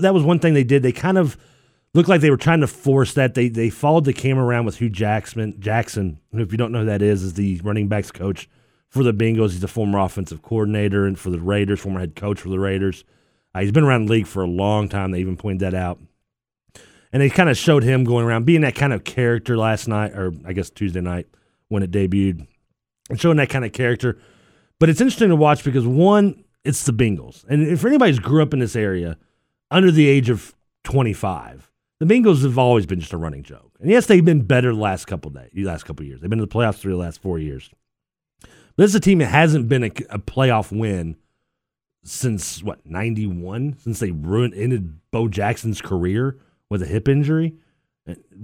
that was one thing they did. They kind of looked like they were trying to force that. They they followed the camera around with Hue Jackson. Jackson, if you don't know who that is, is the running backs coach for the Bengals. He's a former offensive coordinator and for the Raiders, former head coach for the Raiders. Uh, he's been around the league for a long time. They even pointed that out. And they kind of showed him going around being that kind of character last night, or I guess Tuesday night when it debuted, and showing that kind of character. But it's interesting to watch because one, it's the Bengals, and if anybody's grew up in this area under the age of 25, the Bengals have always been just a running joke. And yes, they've been better the last couple days, the last couple years. They've been in the playoffs three of the last four years. This is a team that hasn't been a, a playoff win since what 91 since they ruined ended Bo Jackson's career with a hip injury.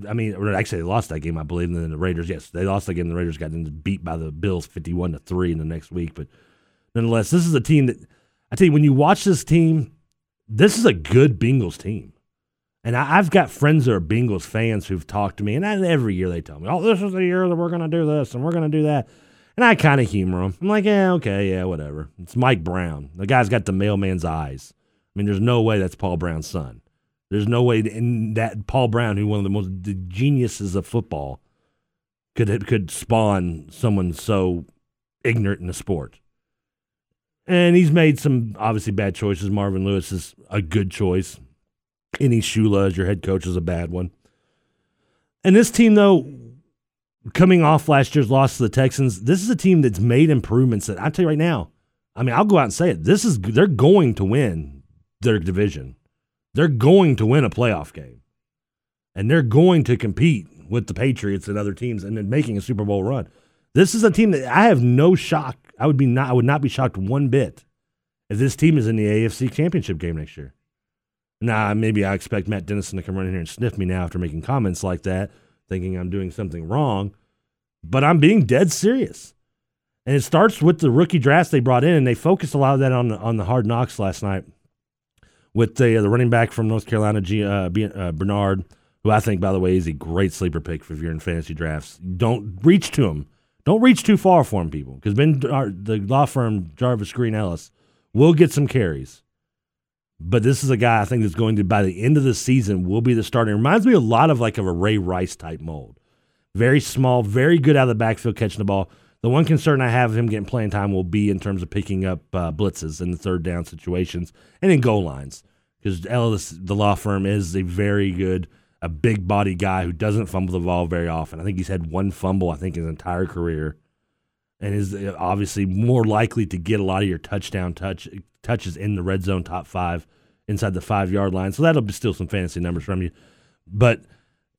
I mean, actually, they lost that game, I believe. And then the Raiders, yes, they lost that game. The Raiders got beat by the Bills, fifty-one to three in the next week. But nonetheless, this is a team that I tell you, when you watch this team, this is a good Bengals team. And I, have got friends that are Bengals fans who've talked to me, and I, every year they tell me, "Oh, this is the year that we're going to do this and we're going to do that." And I kind of humor them. I'm like, "Yeah, okay, yeah, whatever." It's Mike Brown. The guy's got the mailman's eyes. I mean, there's no way that's Paul Brown's son. There's no way that Paul Brown, who one of the most geniuses of football, could could spawn someone so ignorant in the sport. And he's made some obviously bad choices. Marvin Lewis is a good choice. Any Shula as your head coach is a bad one. And this team, though, coming off last year's loss to the Texans, this is a team that's made improvements that I tell you right now. I mean, I'll go out and say it. This is they're going to win their division. They're going to win a playoff game. And they're going to compete with the Patriots and other teams and then making a Super Bowl run. This is a team that I have no shock. I would be not I would not be shocked one bit if this team is in the AFC championship game next year. Now, maybe I expect Matt Dennison to come run in here and sniff me now after making comments like that, thinking I'm doing something wrong. But I'm being dead serious. And it starts with the rookie drafts they brought in, and they focused a lot of that on the, on the hard knocks last night with the uh, the running back from North Carolina, G, uh, B, uh, Bernard, who I think, by the way, is a great sleeper pick if you're in fantasy drafts. Don't reach to him. Don't reach too far for him, people, because Ben, the law firm Jarvus Green Ellis, will get some carries. But this is a guy I think that's going to, by the end of the season, will be the starter. Reminds me a lot of like of a Ray Rice type mold. Very small, very good out of the backfield catching the ball. The one concern I have of him getting playing time will be in terms of picking up uh, blitzes in the third down situations and in goal lines. Because Ellis, the law firm, is a very good, a big body guy who doesn't fumble the ball very often. I think he's had one fumble, I think, his entire career, and is uh, obviously more likely to get a lot of your touchdown touch touches in the red zone top five inside the five yard line. So that'll be still some fantasy numbers from you. But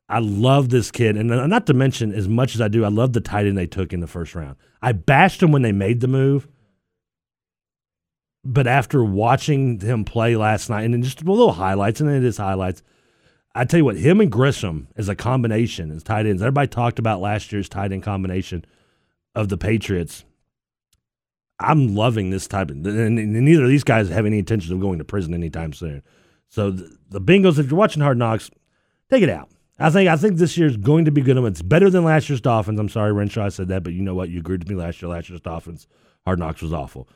I love this kid, and not to mention as much as I do, I love the tight end they took in the first round. I bashed him when they made the move, but after watching him play last night, and just a little highlights, and it is highlights. I tell you what, him and Gresham as a combination as tight ends. Everybody talked about last year's tight end combination of the Patriots. I'm loving this type of, and, neither of these guys have any intention of going to prison anytime soon. So the, the Bengals, if you're watching Hard Knocks, take it out. I think I think this year's going to be good. It's better than last year's Dolphins. I'm sorry, Renshaw I said that, but you know what? You agreed with me last year. Last year's Dolphins Hard Knocks was awful.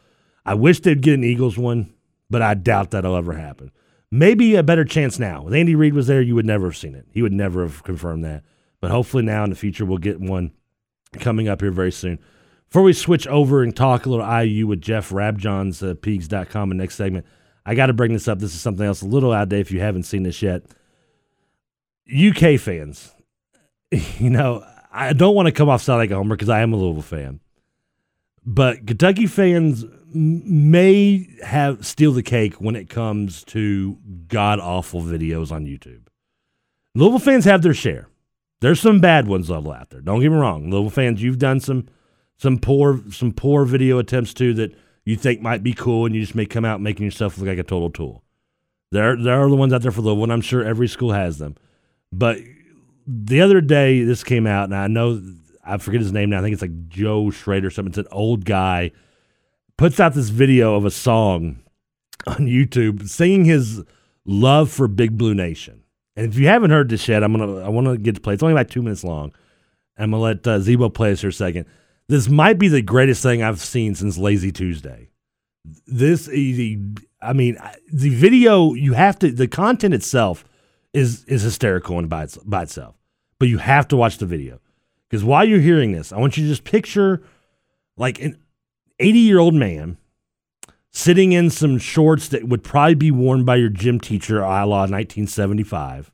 I wish they'd get an Eagles one, but I doubt that'll ever happen. Maybe a better chance now. If Andy Reid was there, you would never have seen it. He would never have confirmed that. But hopefully now in the future we'll get one coming up here very soon. Before we switch over and talk a little IU with Jeff Rabjohns, uh, Peegs.com, in next segment, I got to bring this up. This is something else a little out there if you haven't seen this yet. UK fans, you know, I don't want to come off sound like a homer because I am a Louisville fan, but Kentucky fans may have steal the cake when it comes to god awful videos on YouTube. Louisville fans have their share. There's some bad ones level out there. Don't get me wrong, Louisville fans, you've done some some poor some poor video attempts too that you think might be cool, and you just may come out making yourself look like a total tool. There there are the ones out there for Louisville, and I'm sure every school has them. But the other day, this came out, and I know I forget his name now. I think it's like Joe Schrader or something. It's an old guy puts out this video of a song on YouTube singing his love for Big Blue Nation. And if you haven't heard this yet, I'm gonna I want to get to play. It's only about two minutes long. I'm gonna let uh, Zebo play this for a second. This might be the greatest thing I've seen since Lazy Tuesday. This is I mean, the video you have to the content itself is is hysterical and by by itself, but you have to watch the video because while you're hearing this, I want you to just picture like an 80 year old man sitting in some shorts that would probably be worn by your gym teacher, a la 1975,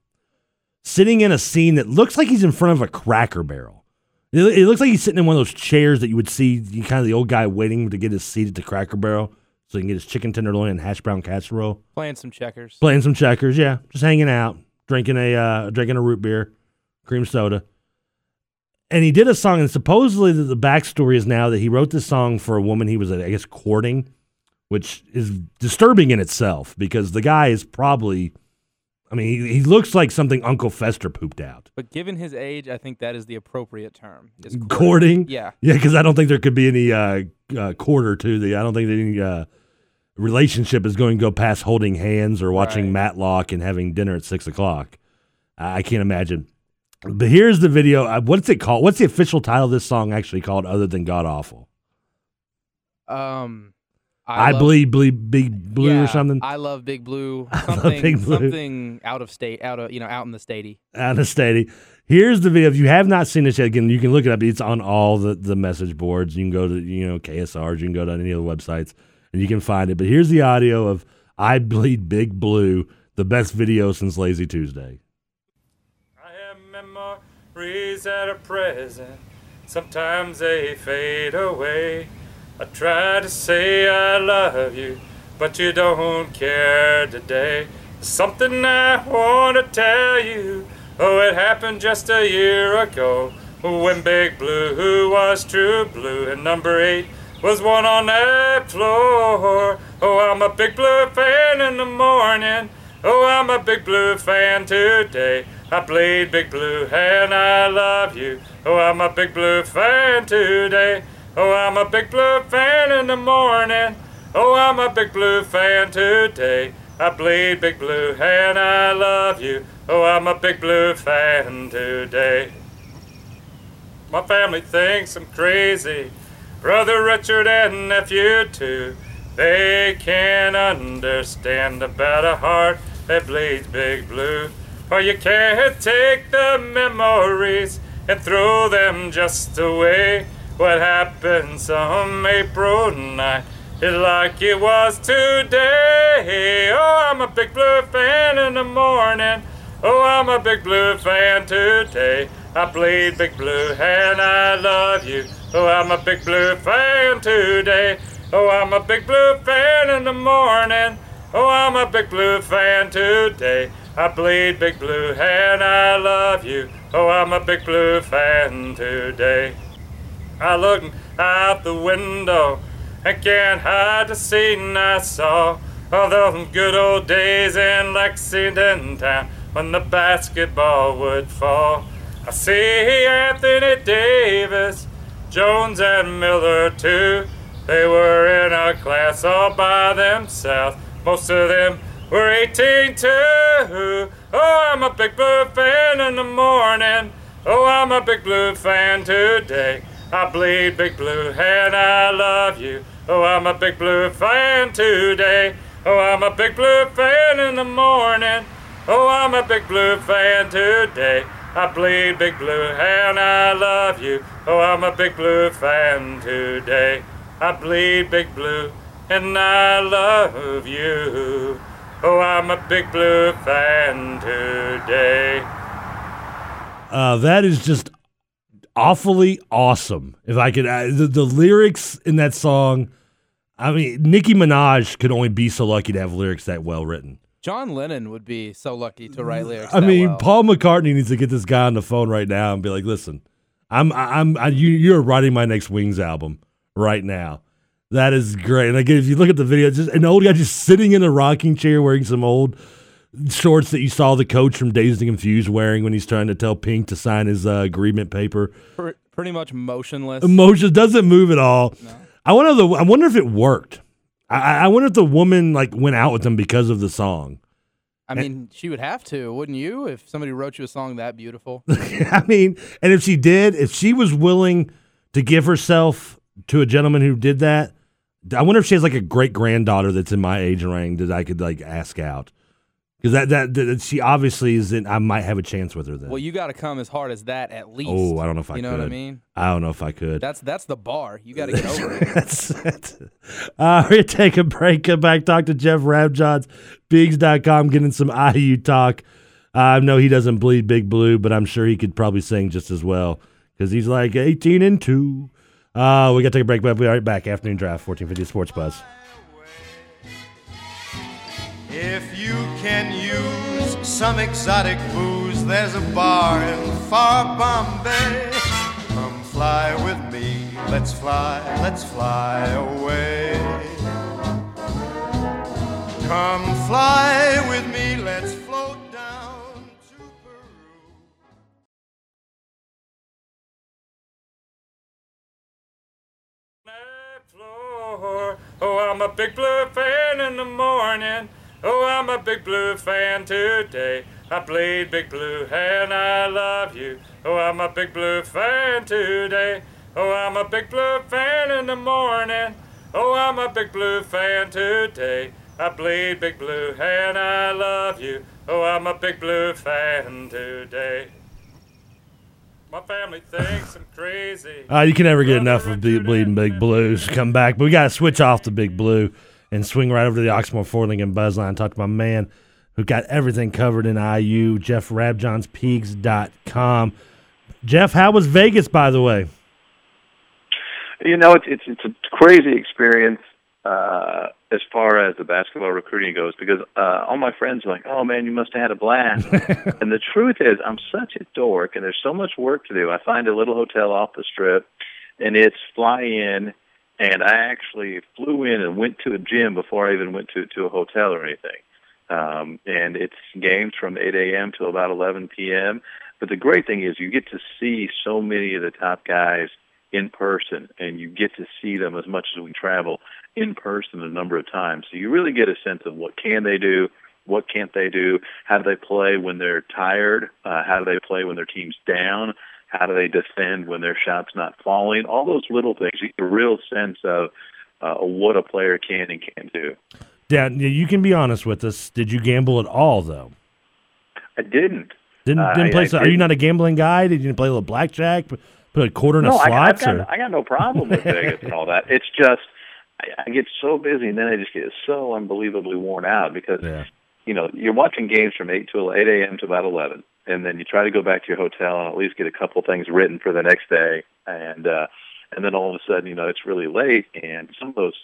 sitting in a scene that looks like he's in front of a cracker barrel. It, looks like he's sitting in one of those chairs that you would see, kind of the old guy waiting to get his seat at the cracker barrel so he can get his chicken tenderloin and hash brown casserole. Playing some checkers. Playing some checkers, yeah. Just hanging out, drinking a uh, drinking a root beer, cream soda. And he did a song, and supposedly the, the backstory is now that he wrote this song for a woman he was, I guess, courting which is disturbing in itself because the guy is probably. I mean, he, he looks like something Uncle Fester pooped out. But given his age, I think that is the appropriate term. Courting. courting. Yeah. Yeah, because I don't think there could be any uh, uh, quarter to the. I don't think any uh, relationship is going to go past holding hands or watching right. Matlock and having dinner at six o'clock. I can't imagine. But here's the video. Uh, what's it called? What's the official title of this song actually called, other than God Awful? Um, I, I love, bleed, big blue yeah, or something. I love Big Blue. Something, big blue. something out of state, out of you know, out in the statey. Out of statey. Here's the video. If you have not seen this yet, again, you can look it up. It's on all the, the message boards. You can go to you know KSRs. You can go to any of the websites, and you can find it. But here's the audio of "I Bleed Big Blue," the best video since Lazy Tuesday. Memories that are present. Sometimes they fade away. I try to say I love you, but you don't care today. There's something I want to tell you. Oh, it happened just a year ago when Big Blue Who was true blue and number eight was one on that floor. Oh, I'm a Big Blue fan in the morning. Oh, I'm a Big Blue fan today. I played Big Blue and I love you. Oh, I'm a Big Blue fan today. Oh, I'm a big blue fan in the morning. Oh, I'm a big blue fan today. I bleed big blue and I love you. Oh, I'm a big blue fan today. My family thinks I'm crazy. Brother Richard and nephew too. They can't understand about a heart that bleeds big blue. For you can't take the memories and throw them just away. What happened some April night is like it was today. Oh, I'm a big blue fan in the morning. Oh, I'm a big blue fan today. I bleed big blue and I love you. Oh, I'm a big blue fan today. Oh, I'm a big blue fan in the morning. Oh, I'm a big blue fan today. I bleed big blue and I love you. Oh, I'm a big blue fan today. I look out the window and can't hide the scene I saw of those good old days in Lexington town when the basketball would fall. I see Anthony Davis, Jones, and Miller too. They were in a class all by themselves. Most of them were 18 too. Oh, I'm a big blue fan in the morning. Oh, I'm a big blue fan today. I bleed big blue and I love you. Oh, I'm a big blue fan today. Oh, I'm a big blue fan in the morning. Oh, I'm a big blue fan today. I bleed big blue and I love you. Oh, I'm a big blue fan today. I bleed big blue and I love you. Oh, I'm a big blue fan today. Uh, that is just awfully awesome. If I could, uh, the, the lyrics in that song. I mean, Nicki Minaj could only be so lucky to have lyrics that well written. John Lennon would be so lucky to write lyrics. I mean, well. Paul McCartney needs to get this guy on the phone right now and be like, "Listen, I'm, I'm, I, you, you're writing my next Wings album right now. That is great." And again, if you look at the video, just an old guy just sitting in a rocking chair wearing some old shorts that you saw the coach from Dazed and Confused wearing when he's trying to tell Pink to sign his uh, agreement paper. Pretty much motionless. Emotions doesn't move at all. No. I wonder. The, I wonder if it worked. I, I wonder if the woman like went out with him because of the song. I mean, she would have to, wouldn't you? If somebody wrote you a song that beautiful. I mean, and if she did, if she was willing to give herself to a gentleman who did that, I wonder if she has like a great granddaughter that's in my age range that I could like ask out. Because that, that, that she obviously is in. I might have a chance with her then. Well, you got to come as hard as that at least. Oh, I don't know if I you know could. what I mean. I don't know if I could. That's that's the bar. You got to get over it. that's it. Uh, we're gonna take a break. Come back. Talk to Jeff Rabjohns, Peegs.com, getting some IU talk. Uh, I know he doesn't bleed Big Blue, but I'm sure he could probably sing just as well because he's like 18 and two. Uh, we got to take a break, but we'll be right back. Afternoon draft, 1450 Sports Buzz. If you can use some exotic booze, there's a bar in far Bombay. Come fly with me, let's fly, let's fly away. Come fly with me, let's float floor. Oh, I'm a big blue fan in the morning. Oh, I'm a big blue fan today. I played big blue and I love you. Oh, I'm a big blue fan today. Oh, I'm a big blue fan in the morning. Oh, I'm a big blue fan today. I played big blue and I love you. Oh, I'm a big blue fan today. My family thinks I'm crazy. Uh, you can never get enough of Ble- Bleeding Big Blues. Come back. But we got to switch off the Big Blue and swing right over to the Oxmoor Fording and Buzzline. Talk to my man who got everything covered in IU, Jeff Rabjohnspigs.com. Jeff, how was Vegas, by the way? You know, it's it's, it's a crazy experience uh, as far as the basketball recruiting goes because uh, all my friends are like, "Oh man, you must have had a blast." and the truth is, I'm such a dork, and there's so much work to do. I find a little hotel off the strip, and it's fly in, and I actually flew in and went to a gym before I even went to to a hotel or anything. Um, and it's games from 8 a.m. to about 11 p.m. But the great thing is you get to see so many of the top guys in person, and you get to see them as much as we travel in person a number of times. So you really get a sense of what can they do, what can't they do, how do they play when they're tired, uh, how do they play when their team's down, how do they defend when their shot's not falling. All those little things, you get a real sense of uh, what a player can and can't do. Dan, you can be honest with us. Did you gamble at all, though? I didn't. Didn't Uh, didn't I- play. I so, are you not a gambling guy? Did you play a little blackjack? Put a quarter in no, a I, I've slots? got. I got no problem with Vegas and all that. It's just I, I get so busy, and then I just get so unbelievably worn out because yeah. you know you're watching games from eight to eight a.m. to about eleven, and then you try to go back to your hotel and at least get a couple things written for the next day, and uh, and then all of a sudden you know it's really late, and some of those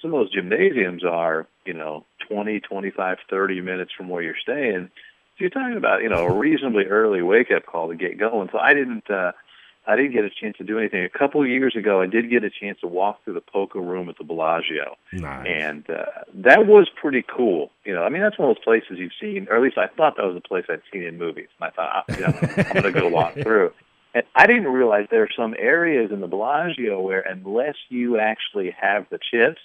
some of those gymnasiums are you know twenty, twenty-five, thirty minutes from where you're staying. So you're talking about you know a reasonably early wake up call to get going. So I didn't. uh I didn't get a chance to do anything. A couple of years ago, I did get a chance to walk through the poker room at the Bellagio, Nice. and uh, that was pretty cool. You know, I mean, that's one of those places you've seen, or at least I thought that was a place I'd seen in movies. And I thought, ah, you know, I'm going to go walk through. And I didn't realize there are some areas in the Bellagio where, unless you actually have the chips,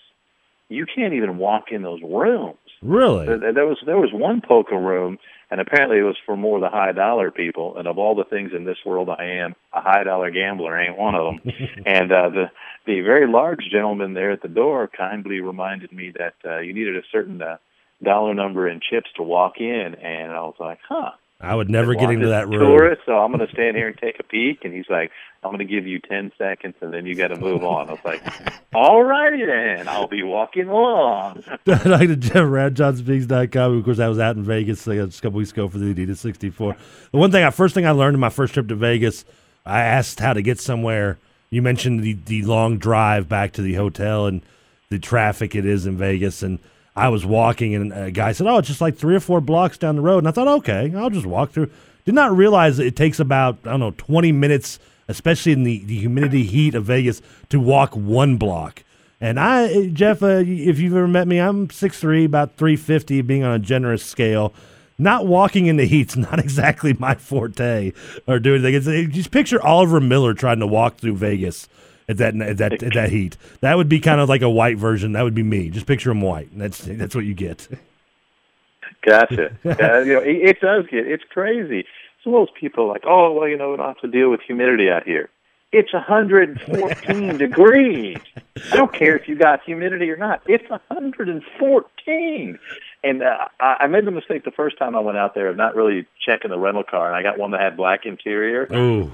you can't even walk in those rooms. Really? There, there was there was one poker room, and apparently it was for more of the high dollar people. And of all the things in this world, I am a high dollar gambler ain't one of them. and uh, the the very large gentleman there at the door kindly reminded me that uh, you needed a certain uh, dollar number in chips to walk in, and I was like, huh. I would never get into that room. Tourist, so I'm going to stand here and take a peek. And he's like, I'm going to give you 10 seconds, and then you got to move on. I was like, all righty then. I'll be walking along. like to Jeff Rabjohns Peegs.com. Of course, I was out in Vegas uh, just a couple weeks ago for the Adidas 64. The one thing, I first thing I learned in my first trip to Vegas, I asked how to get somewhere. You mentioned the, the long drive back to the hotel and the traffic it is in Vegas. And I was walking, and a guy said, Oh, it's just like three or four blocks down the road. And I thought, Okay, I'll just walk through. Did not realize it takes about, I don't know, 20 minutes, especially in the, the humidity heat of Vegas, to walk one block. And I, Jeff, uh, if you've ever met me, I'm 6'3", about 350, being on a generous scale. Not walking in the heat's not exactly my forte or doing anything. It's, just picture Oliver Miller trying to walk through Vegas at that at that at that heat. That would be kind of like a white version. That would be me. Just picture him white. That's that's what you get. Gotcha. you know, it, it does get it's crazy. Some of those people are like, oh well, you know, we don't have to deal with humidity out here. It's 114 degrees. I don't care if you got humidity or not. It's 114. And uh, I made the mistake the first time I went out there of not really checking the rental car, and I got one that had black interior. Oh.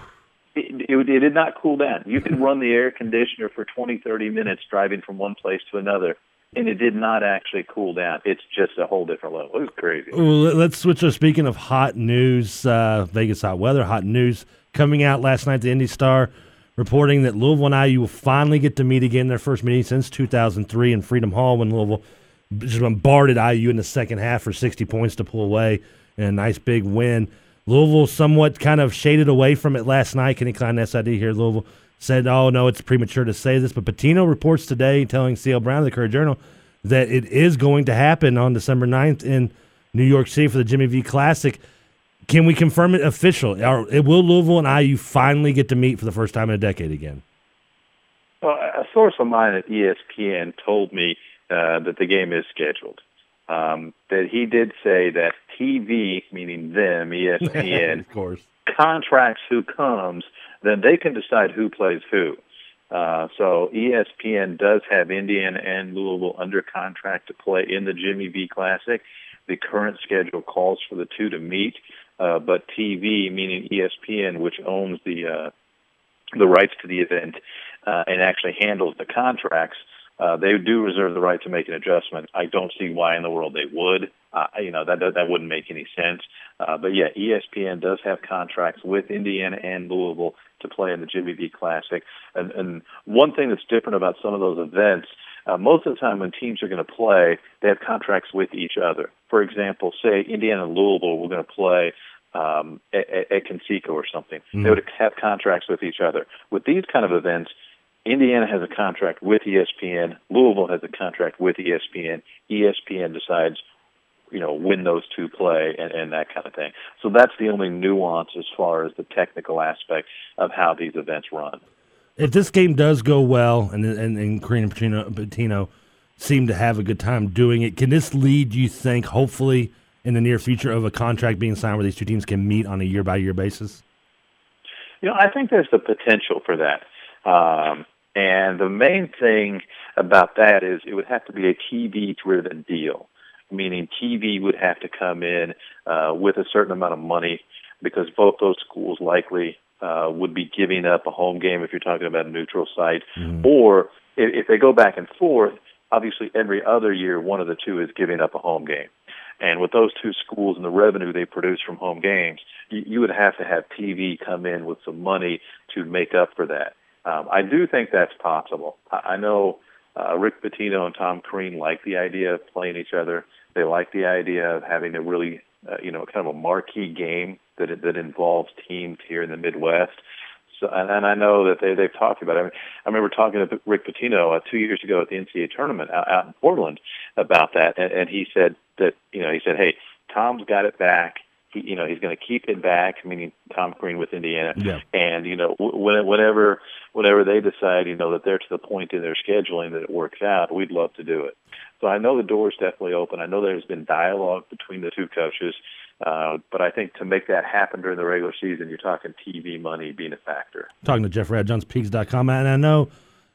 It, it, it did not cool down. You could run the air conditioner for 20, 30 minutes driving from one place to another, and it did not actually cool down. It's just a whole different level. It was crazy. Well, let's switch to speaking of hot news, uh, Vegas hot weather, hot news coming out last night. The Indy Star reporting that Louisville and IU will finally get to meet again. Their first meeting since 2003 in Freedom Hall when Louisville just bombarded IU in the second half for 60 points to pull away and a nice big win. Louisville somewhat kind of shaded away from it last night. Kenny Klein, SID here, Louisville said, "Oh no, it's premature to say this," but Pitino reports today, telling CL Brown of the Courier Journal that it is going to happen on December 9th in New York City for the Jimmy V Classic. Can we confirm it official? Or will Louisville and IU finally get to meet for the first time in a decade again? Well, a source of mine at ESPN told me uh, that the game is scheduled. Um, that he did say that TV, meaning them, ESPN, of course, contracts who comes, then they can decide who plays who. Uh, so ESPN does have Indiana and Louisville under contract to play in the Jimmy V Classic. The current schedule calls for the two to meet, uh, but TV, meaning ESPN, which owns the uh, the rights to the event uh, and actually handles the contracts, uh, they do reserve the right to make an adjustment. I don't see why in the world they would. Uh, you know that that wouldn't make any sense. Uh, but yeah, ESPN does have contracts with Indiana and Louisville to play in the Jimmy V Classic. And, and one thing that's different about some of those events, uh, most of the time when teams are going to play, they have contracts with each other. For example, say Indiana and Louisville were going to play um, at, at Conseco or something. Mm. They would have contracts with each other. With these kind of events, Indiana has a contract with ESPN. Louisville has a contract with ESPN. ESPN decides, you know, when those two play and, and that kind of thing. So that's the only nuance as far as the technical aspect of how these events run. If this game does go well, and and, and Crean and Pitino, Pitino seem to have a good time doing it, can this lead, you think, hopefully in the near future, of a contract being signed where these two teams can meet on a year by year basis? You know, I think there's the potential for that. Um, and the main thing about that is it would have to be a TV driven deal, meaning TV would have to come in uh, with a certain amount of money because both those schools likely uh, would be giving up a home game if you're talking about a neutral site. Mm-hmm. Or if, if they go back and forth, obviously every other year one of the two is giving up a home game. And with those two schools and the revenue they produce from home games, you, you would have to have TV come in with some money to make up for that. Um, I do think that's possible. I, I know uh, Rick Pitino and Tom Crean like the idea of playing each other. They like the idea of having a really, uh, you know, kind of a marquee game that that involves teams here in the Midwest. So, and, and I know that they they've talked about it. I, mean, I remember talking to Rick Pitino uh, two years ago at the NCAA tournament out, out in Portland about that, and, and he said that you know he said, hey, Tom's got it back he, you know, he's going to keep it back, meaning Tom Crean with Indiana. Yeah. And you know, whenever whenever they decide, you know, that they're to the point in their scheduling that it works out, we'd love to do it. So I know the door is definitely open. I know there's been dialogue between the two coaches, uh, but I think to make that happen during the regular season, you're talking TV money being a factor. Talking to Jeff JonesPeaks.com, and I know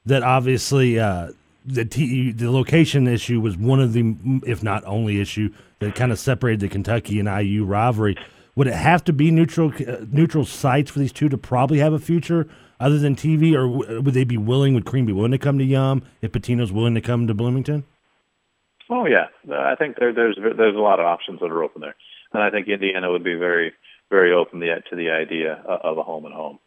that obviously. Uh, the T, the location issue was one of the, if not only issue that kind of separated the Kentucky and IU rivalry. Would it have to be neutral uh, neutral sites for these two to probably have a future other than TV, or w- would they be willing? Would Crean be willing to come to Yum if Pitino's willing to come to Bloomington? Oh yeah, I think there, there's there's a lot of options that are open there, and I think Indiana would be very very open to the idea of a home and home.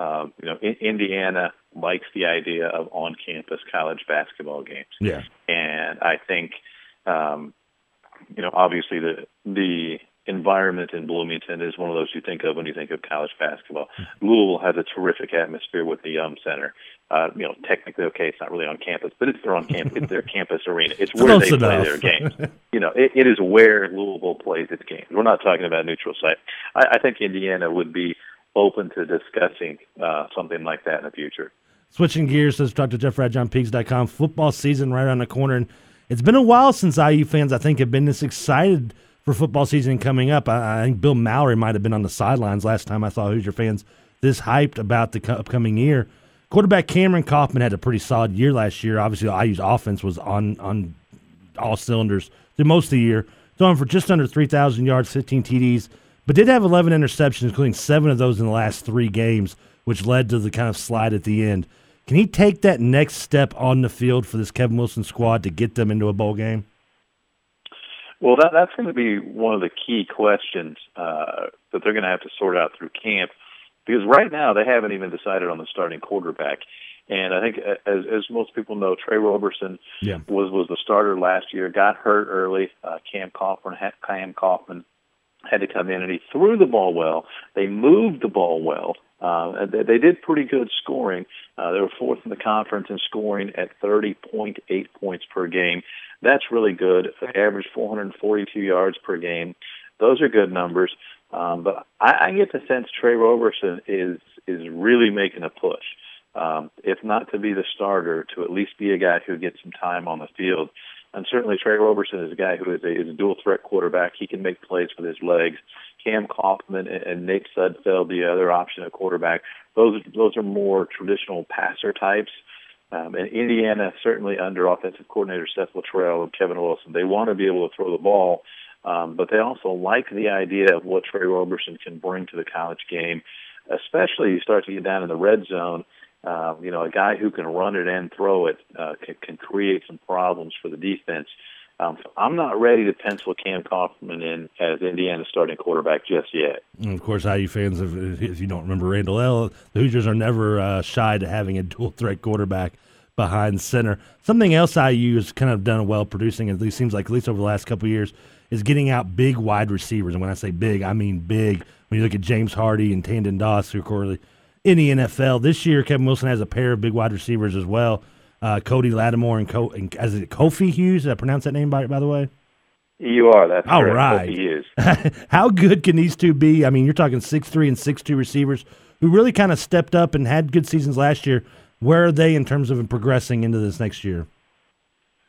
Um, you know, in, Indiana likes the idea of on-campus college basketball games. Yeah, and I think, um, you know, obviously the the environment in Bloomington is one of those you think of when you think of college basketball. Mm-hmm. Louisville has a terrific atmosphere with the Yum Center. Uh, you know, technically, okay, it's not really on campus, but it's their on campus. it's their campus arena. It's where Close they enough. play their games. you know, it, it is where Louisville plays its games. We're not talking about neutral site. I, I think Indiana would be open to discussing uh, something like that in the future. Switching gears, let's talk to Jeff JohnPeaks.com. Football season right around the corner, and it's been a while since IU fans, I think, have been this excited for football season coming up. I, I think Bill Mallory might have been on the sidelines last time I saw Hoosier fans this hyped about the upcoming year. Quarterback Cameron Coffman had a pretty solid year last year. Obviously, IU's offense was on on all cylinders through most of the year, throwing for just under 3,000 yards, 15 TDs, but did have 11 interceptions, including seven of those in the last three games, which led to the kind of slide at the end. Can he take that next step on the field for this Kevin Wilson squad to get them into a bowl game? Well, that that's going to be one of the key questions uh, that they're going to have to sort out through camp, because right now they haven't even decided on the starting quarterback. And I think, as as most people know, Tre Roberson yeah. was was the starter last year. Got hurt early. Uh, Cam Coffman, Cam Coffman had to come in, and he threw the ball well. They moved the ball well. Uh, they, they did pretty good scoring. Uh, they were fourth in the conference in scoring at 30.8 points per game. That's really good. They averaged 442 yards per game. Those are good numbers. Um, but I, I get the sense Tre Roberson is is really making a push um, if not to be the starter, to at least be a guy who gets some time on the field. And certainly Tre Roberson is a guy who is a, is a dual threat quarterback. He can make plays with his legs. Cam Coffman and, and Nate Sudfeld, the other option at quarterback, those those are more traditional passer types. Um, and Indiana, certainly under offensive coordinator Seth Littrell and Kevin Wilson, they want to be able to throw the ball, um, but they also like the idea of what Tre Roberson can bring to the college game, especially you start to get down in the red zone uh, you know, a guy who can run it and throw it uh, can, can create some problems for the defense. Um, so I'm not ready to pencil Cam Coffman in as Indiana's starting quarterback just yet. And of course, IU fans, if, if you don't remember Randle El, the Hoosiers are never uh, shy to having a dual threat quarterback behind center. Something else IU has kind of done well producing, at least seems like at least over the last couple years, is getting out big wide receivers. And when I say big, I mean big. When you look at James Hardy and Tandon Doss, who are in the NFL. This year, Kevin Wilson has a pair of big wide receivers as well. Uh, Cody Latimer and, Co- and as it Kofi Hughes. Did I pronounce that name by by the way? You are. That's all right. How good can these two be? I mean, you're talking six three and six two receivers who really kind of stepped up and had good seasons last year. Where are they in terms of progressing into this next year?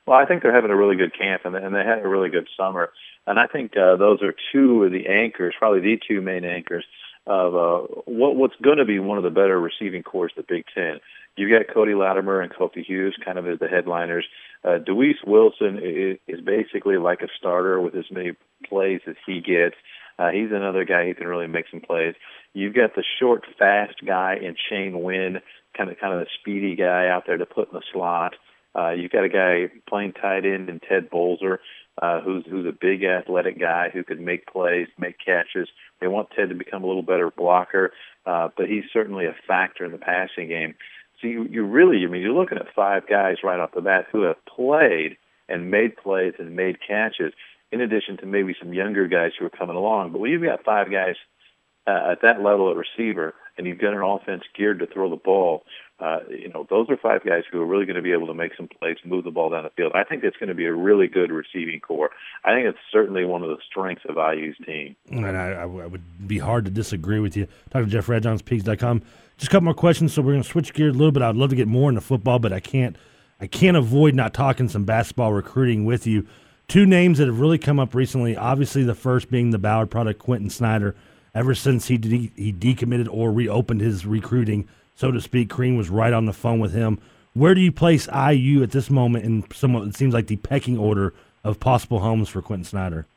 Well, I think they're having a really good camp, and they, and they had a really good summer. And I think uh, those are two of the anchors, probably the two main anchors of uh, what what's going to be one of the better receiving corps the Big Ten. You've got Cody Latimer and Kofi Hughes kind of as the headliners. Uh, Duwyce Wilson is, is basically like a starter with as many plays as he gets. Uh, he's another guy who can really make some plays. You've got the short, fast guy in Shane Wynn, kind of kind of a speedy guy out there to put in the slot. Uh, you've got a guy playing tight end in Ted Bolser uh, who's who's a big athletic guy who could make plays, make catches. They want Ted to become a little better blocker, uh, but he's certainly a factor in the passing game. So you, you really, I mean, you're looking at five guys right off the bat who have played and made plays and made catches, in addition to maybe some younger guys who are coming along. But when you've got five guys uh, at that level of receiver, and you've got an offense geared to throw the ball, uh, you know, those are five guys who are really going to be able to make some plays, move the ball down the field. I think it's going to be a really good receiving corps. I think it's certainly one of the strengths of IU's team. And I, I would be hard to disagree with you. To Jeff Rabjohns Peegs.com. Just a couple more questions, so we're going to switch gears a little bit. I'd love to get more into football, but I can't. I can't avoid not talking some basketball recruiting with you. Two names that have really come up recently. Obviously, the first being the Ballard product, Quentin Snider. Ever since he de- he decommitted or reopened his recruiting so to speak. Crean was right on the phone with him. Where do you place IU at this moment in somewhat it seems like the pecking order of possible homes for Quentin Snider?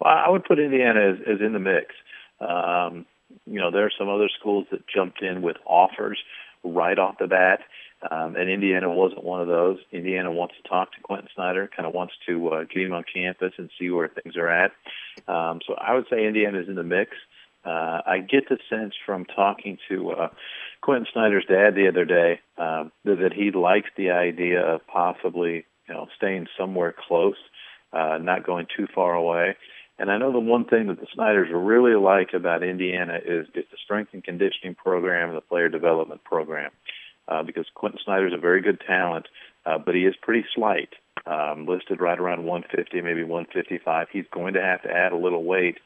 Well, I would put Indiana as, as in the mix. Um, you know, there are some other schools that jumped in with offers right off the bat, um, and Indiana wasn't one of those. Indiana wants to talk to Quentin Snider, kind of wants to uh, get him on campus and see where things are at. Um, so I would say Indiana is in the mix. Uh, I get the sense from talking to uh, Quentin Snider's dad the other day um, that, that he likes the idea of possibly, you know, staying somewhere close, uh, not going too far away. And I know the one thing that the Sniders really like about Indiana is, is the strength and conditioning program and the player development program. Uh, because Quentin Snider is a very good talent, uh, but he is pretty slight, um, listed right around 150, maybe 155. He's going to have to add a little weight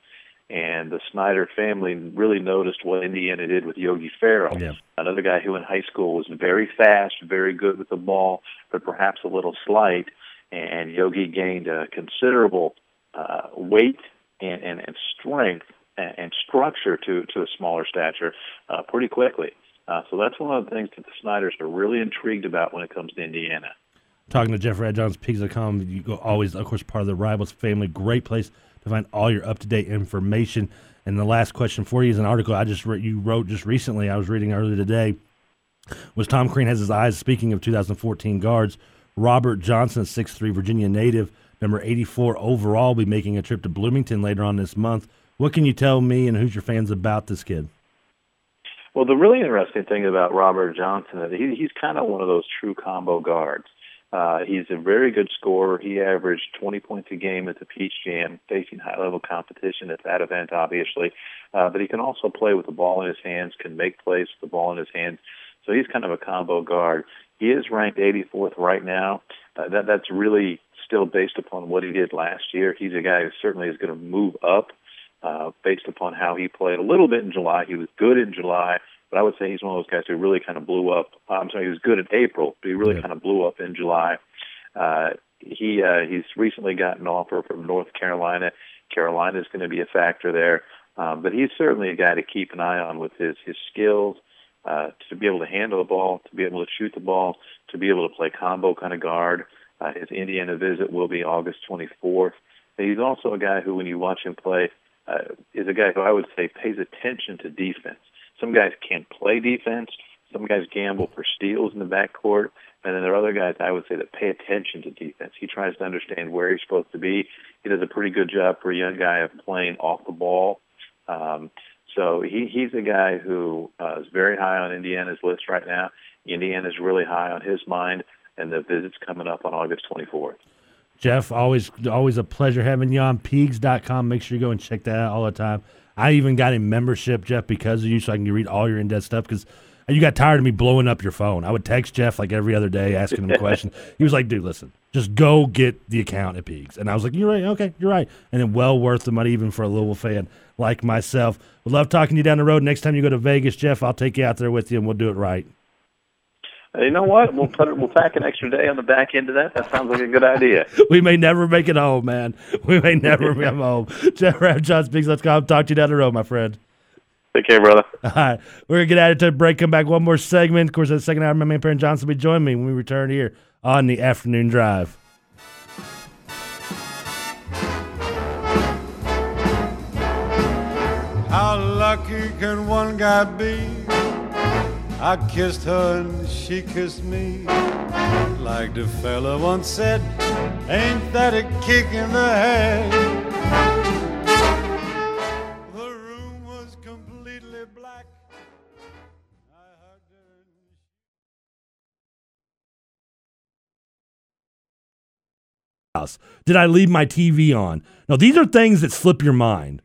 and the Snider family really noticed what Indiana did with Yogi Ferrell, yeah. another guy who in high school was very fast, very good with the ball, but perhaps a little slight. And Yogi gained a considerable uh, weight and, and, and strength and, and structure to to a smaller stature uh, pretty quickly. Uh, so that's one of the things that the Sniders are really intrigued about when it comes to Indiana. Talking to Jeff Rabjohns, Peegs.com, you go always, of course, part of the Rivals family. Great place to find all your up to date information. And the last question for you is an article I just re- you wrote just recently. I was reading earlier today. Was Tom Crean has his eyes? Speaking of 2014 guards, Robert Johnson, 6'3", Virginia native, number 84 overall, will be making a trip to Bloomington later on this month. What can you tell me and who's your fans about this kid? Well, the really interesting thing about Robert Johnson is he, he's kind of one of those true combo guards. Uh, he's a very good scorer. He averaged 20 points a game at the Peach Jam, facing high-level competition at that event, obviously. Uh, but he can also play with the ball in his hands, can make plays with the ball in his hands. So he's kind of a combo guard. He is ranked 84th right now. Uh, that that's really still based upon what he did last year. He's a guy who certainly is going to move up uh, based upon how he played a little bit in July. He was good in July, but I would say he's one of those guys who really kind of blew up. Uh, I'm sorry, he was good in April, but he really yeah. kind of blew up in July. Uh, he uh, he's recently got an offer from North Carolina. Carolina is going to be a factor there, um, but he's certainly a guy to keep an eye on with his his skills. Uh, to be able to handle the ball, to be able to shoot the ball, to be able to play combo kind of guard. Uh, his Indiana visit will be August 24th. He's also a guy who, when you watch him play, uh, is a guy who I would say pays attention to defense. Some guys can't play defense. Some guys gamble for steals in the backcourt. And then there are other guys I would say that pay attention to defense. He tries to understand where he's supposed to be. He does a pretty good job for a young guy of playing off the ball. Um, so he, he's a guy who uh, is very high on Indiana's list right now. Indiana's really high on his mind, and the visit's coming up on August 24th. Jeff, always always a pleasure having you on Peegs.com. Make sure you go and check that out all the time. I even got a membership, Jeff, because of you, so I can read all your in depth stuff. Because you got tired of me blowing up your phone. I would text Jeff like every other day asking him a question. He was like, dude, listen, just go get the account at Peegs. And I was like, you're right. Okay, you're right. And then well worth the money, even for a Louisville fan like myself. Would love talking to you down the road. Next time you go to Vegas, Jeff, I'll take you out there with you and we'll do it right you know what? We'll put it, we'll tack an extra day on the back end of that. That sounds like a good idea. we may never make it home, man. We may never come home. Jeff Rabjohns, Big Let's go. Talk to you down the road, my friend. Take care, brother. All right. We're going to get out of to break. Come back. One more segment. Of course, the second hour, my man, Perrin Johnson will be joining me when we return here on the afternoon drive. How lucky can one guy be? I kissed her and she kissed me. Like the fella once said, ain't that a kick in the head? The room was completely black. House. Did I leave my TV on? Now, these are things that slip your mind.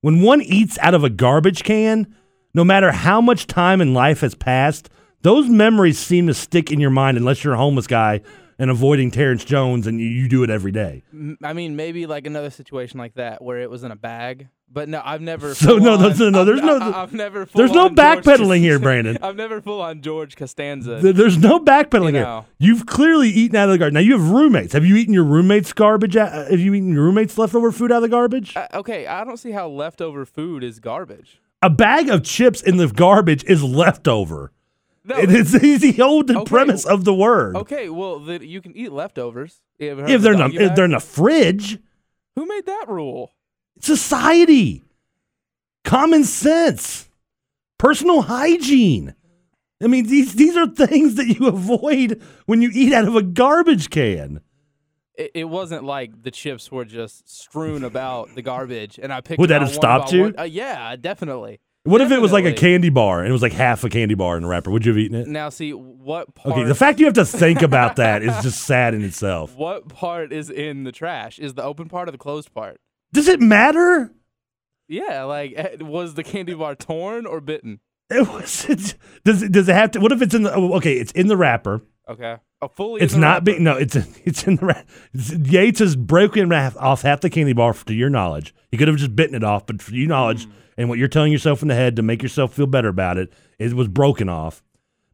When one eats out of a garbage can, no matter how much time in life has passed, those memories seem to stick in your mind unless you're a homeless guy and avoiding Terrence Jones and you, you do it every day. I mean, maybe like another situation like that where it was in a bag. But no, I've never. So no, no, no, there's no. I've never. there's no backpedaling here, Brandon. I've never full on George Costanza. There's no backpedaling you know. here. You've clearly eaten out of the garbage. Now you have roommates. Have you eaten your roommates' garbage? Have you eaten your roommates' leftover food out of the garbage? Uh, okay, I don't see how leftover food is garbage a bag of chips in the garbage is leftover. No, it's, it's the old okay, premise of the word. Okay, well, the, you can eat leftovers if they're not if they're in the fridge. Who made that rule? Society, common sense, personal hygiene. I mean, these these are things that you avoid when you eat out of a garbage can it, it, wasn't like the chips were just strewn about the garbage, and I picked. Would that have stopped you? Uh, yeah, definitely. What definitely. if it was like a candy bar and it was like half a candy bar in a wrapper? Would you have eaten it? Now, see what part. Okay, the fact you have to think about that is just sad in itself. What part is in the trash? Is the open part or the closed part? Does it matter? Yeah, like eh, was the candy bar torn or bitten? It was. It, does it? Does it have to? What if it's in the? Oh, okay, it's in the wrapper. Okay. Oh, fully. It's not being no. It's it's in the wrap. Yates has broken off half the candy bar. To your knowledge, he could have just bitten it off, but for your knowledge mm. and what you're telling yourself in the head to make yourself feel better about it, it was broken off.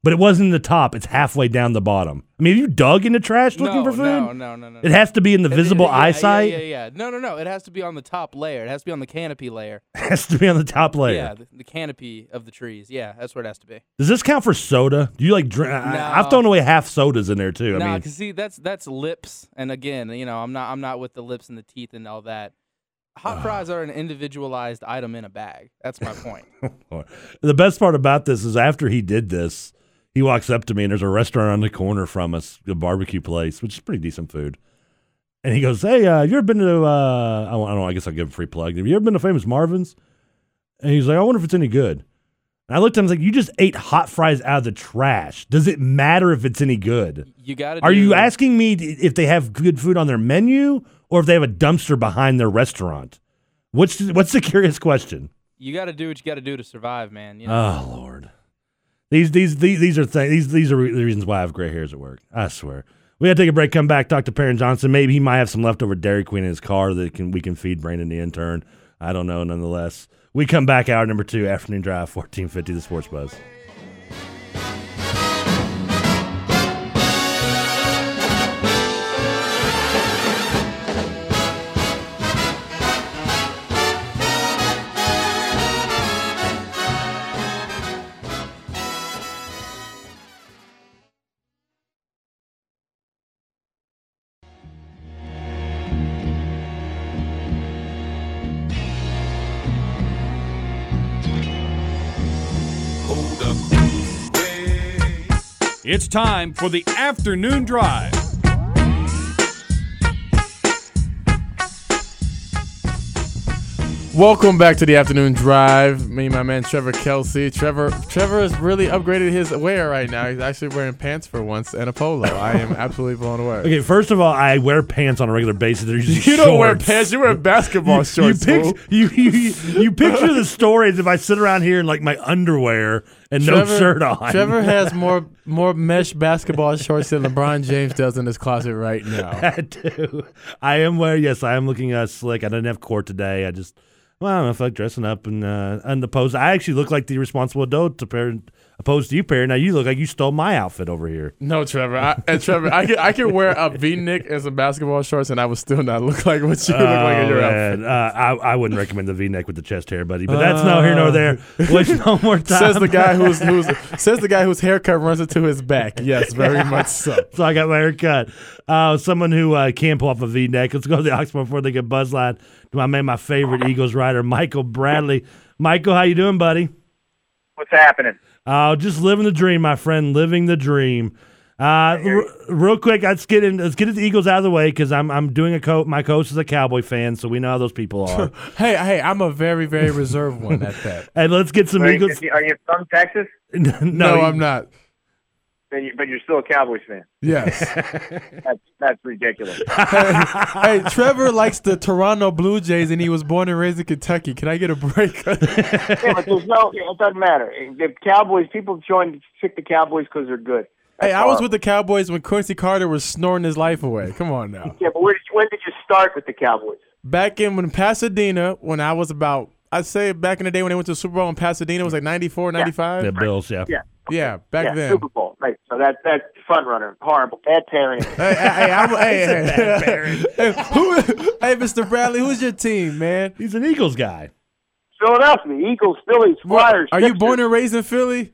But it wasn't in the top. It's halfway down the bottom. I mean, have you dug in the trash looking no, for food? no, no, no, no. It has to be in the It- it- visible yeah, eyesight. Yeah, yeah, yeah. No, no, no. It has to be on the top layer. It has to be on the canopy layer. It has to be on the top layer. Yeah, the, the canopy of the trees. Yeah, that's where it has to be. Does this count for soda? Do you like drink? I, I've thrown away half sodas in there too. I No, mean, cause see, that's that's lips, and again, you know, I'm not I'm not with the lips and the teeth and all that. Hot ah. fries are an individualized item in a bag. That's my point. the best part about this is after he did this, he walks up to me and there's a restaurant on the corner from us, a barbecue place, which is pretty decent food. And he goes, "Hey, uh, have you ever been to? Uh, I don't know. I guess I'll give him a free plug. Have you ever been to Famous Marvin's?" And he's like, "I wonder if it's any good." And I looked at him I was like, "You just ate hot fries out of the trash. Does it matter if it's any good? You got to. Are you asking me if they have good food on their menu or if they have a dumpster behind their restaurant? What's what's the curious question?" You got to do what you got to do to survive, man. You know? Oh Lord, these these these, these are things. These these are re- the reasons why I have gray hairs at work. I swear. We gotta take a break. Come back. Talk to Perrin Johnson. Maybe he might have some leftover Dairy Queen in his car that can we can feed Brandon the intern. I don't know. Nonetheless, we come back. Hour number two, afternoon drive, fourteen fifty, the Sports Buzz. It's time for the afternoon drive. Welcome back to the afternoon drive. Me and my man Trevor Kelsey. Trevor Trevor has really upgraded his wear right now. He's actually wearing pants for once and a polo. I am absolutely blown away. Okay, first of all, I wear pants on a regular basis. They're usually You don't wear pants. You wear basketball shorts. You, pic- you, you, you, you picture the stories if I sit around here in like my underwear and no shirt on. Trevor has more more mesh basketball shorts than LeBron James does in his closet right now. I do. I am wearing. Yes, I am looking uh, slick. I didn't have court today. I just. Well, I don't know I like dressing up and uh, and the pose. I actually look like the responsible adult to pair, opposed to you, Perry. Now you look like you stole my outfit over here. No, Trevor. I, and Trevor, I can I can wear a V-neck and some basketball shorts, and I would still not look like what you look like in your Oh, outfit. Uh, I, I wouldn't recommend the V-neck with the chest hair, buddy. But that's no here nor there. Waste no more time. Says the guy who's who's says the guy whose haircut runs into his back. Yes, very much so. so I got my haircut. Uh, someone who uh, can pull off a V-neck. Let's go to the Oxmoor before they get buzzline. To my man, my favorite Eagles rider, Michael Bradley. Michael, how you doing, buddy? What's happening? Oh, just living the dream, my friend. Living the dream. Uh, r- real quick, let's get in. Let's get the Eagles out of the way because I'm I'm doing a coach. My coach is a Cowboy fan, so we know how those people are. Hey, hey, I'm a very very reserved one at that. and let's get some Are Eagles. you, are you from Texas? no, No, I'm not. Then you, but you're still a Cowboys fan. Yes. That's that's ridiculous. hey, Trevor likes the Toronto Blue Jays, and he was born and raised in Kentucky. Can I get a break? yeah, but there's no. It doesn't matter. The Cowboys people join pick the Cowboys because they're good. hey, I was with the Cowboys when Quincy Carter was snoring his life away. Come on now. Yeah, but where did you, when did you start with the Cowboys? Back in when Pasadena, when I was about, I'd say back in the day when they went to the Super Bowl in Pasadena, it was like 94, 95. The Bills, yeah. Yeah. Yeah, back yeah, then. Super Bowl. Right. So that that's front runner. Horrible. Bad pairing. Hey, hey, hey, I'm, hey, hey, hey, who, hey, Mr. Bradley, who's your team, man? He's an Eagles guy. Philadelphia Eagles, Phillies, Flyers. Are you born and raised in Philly?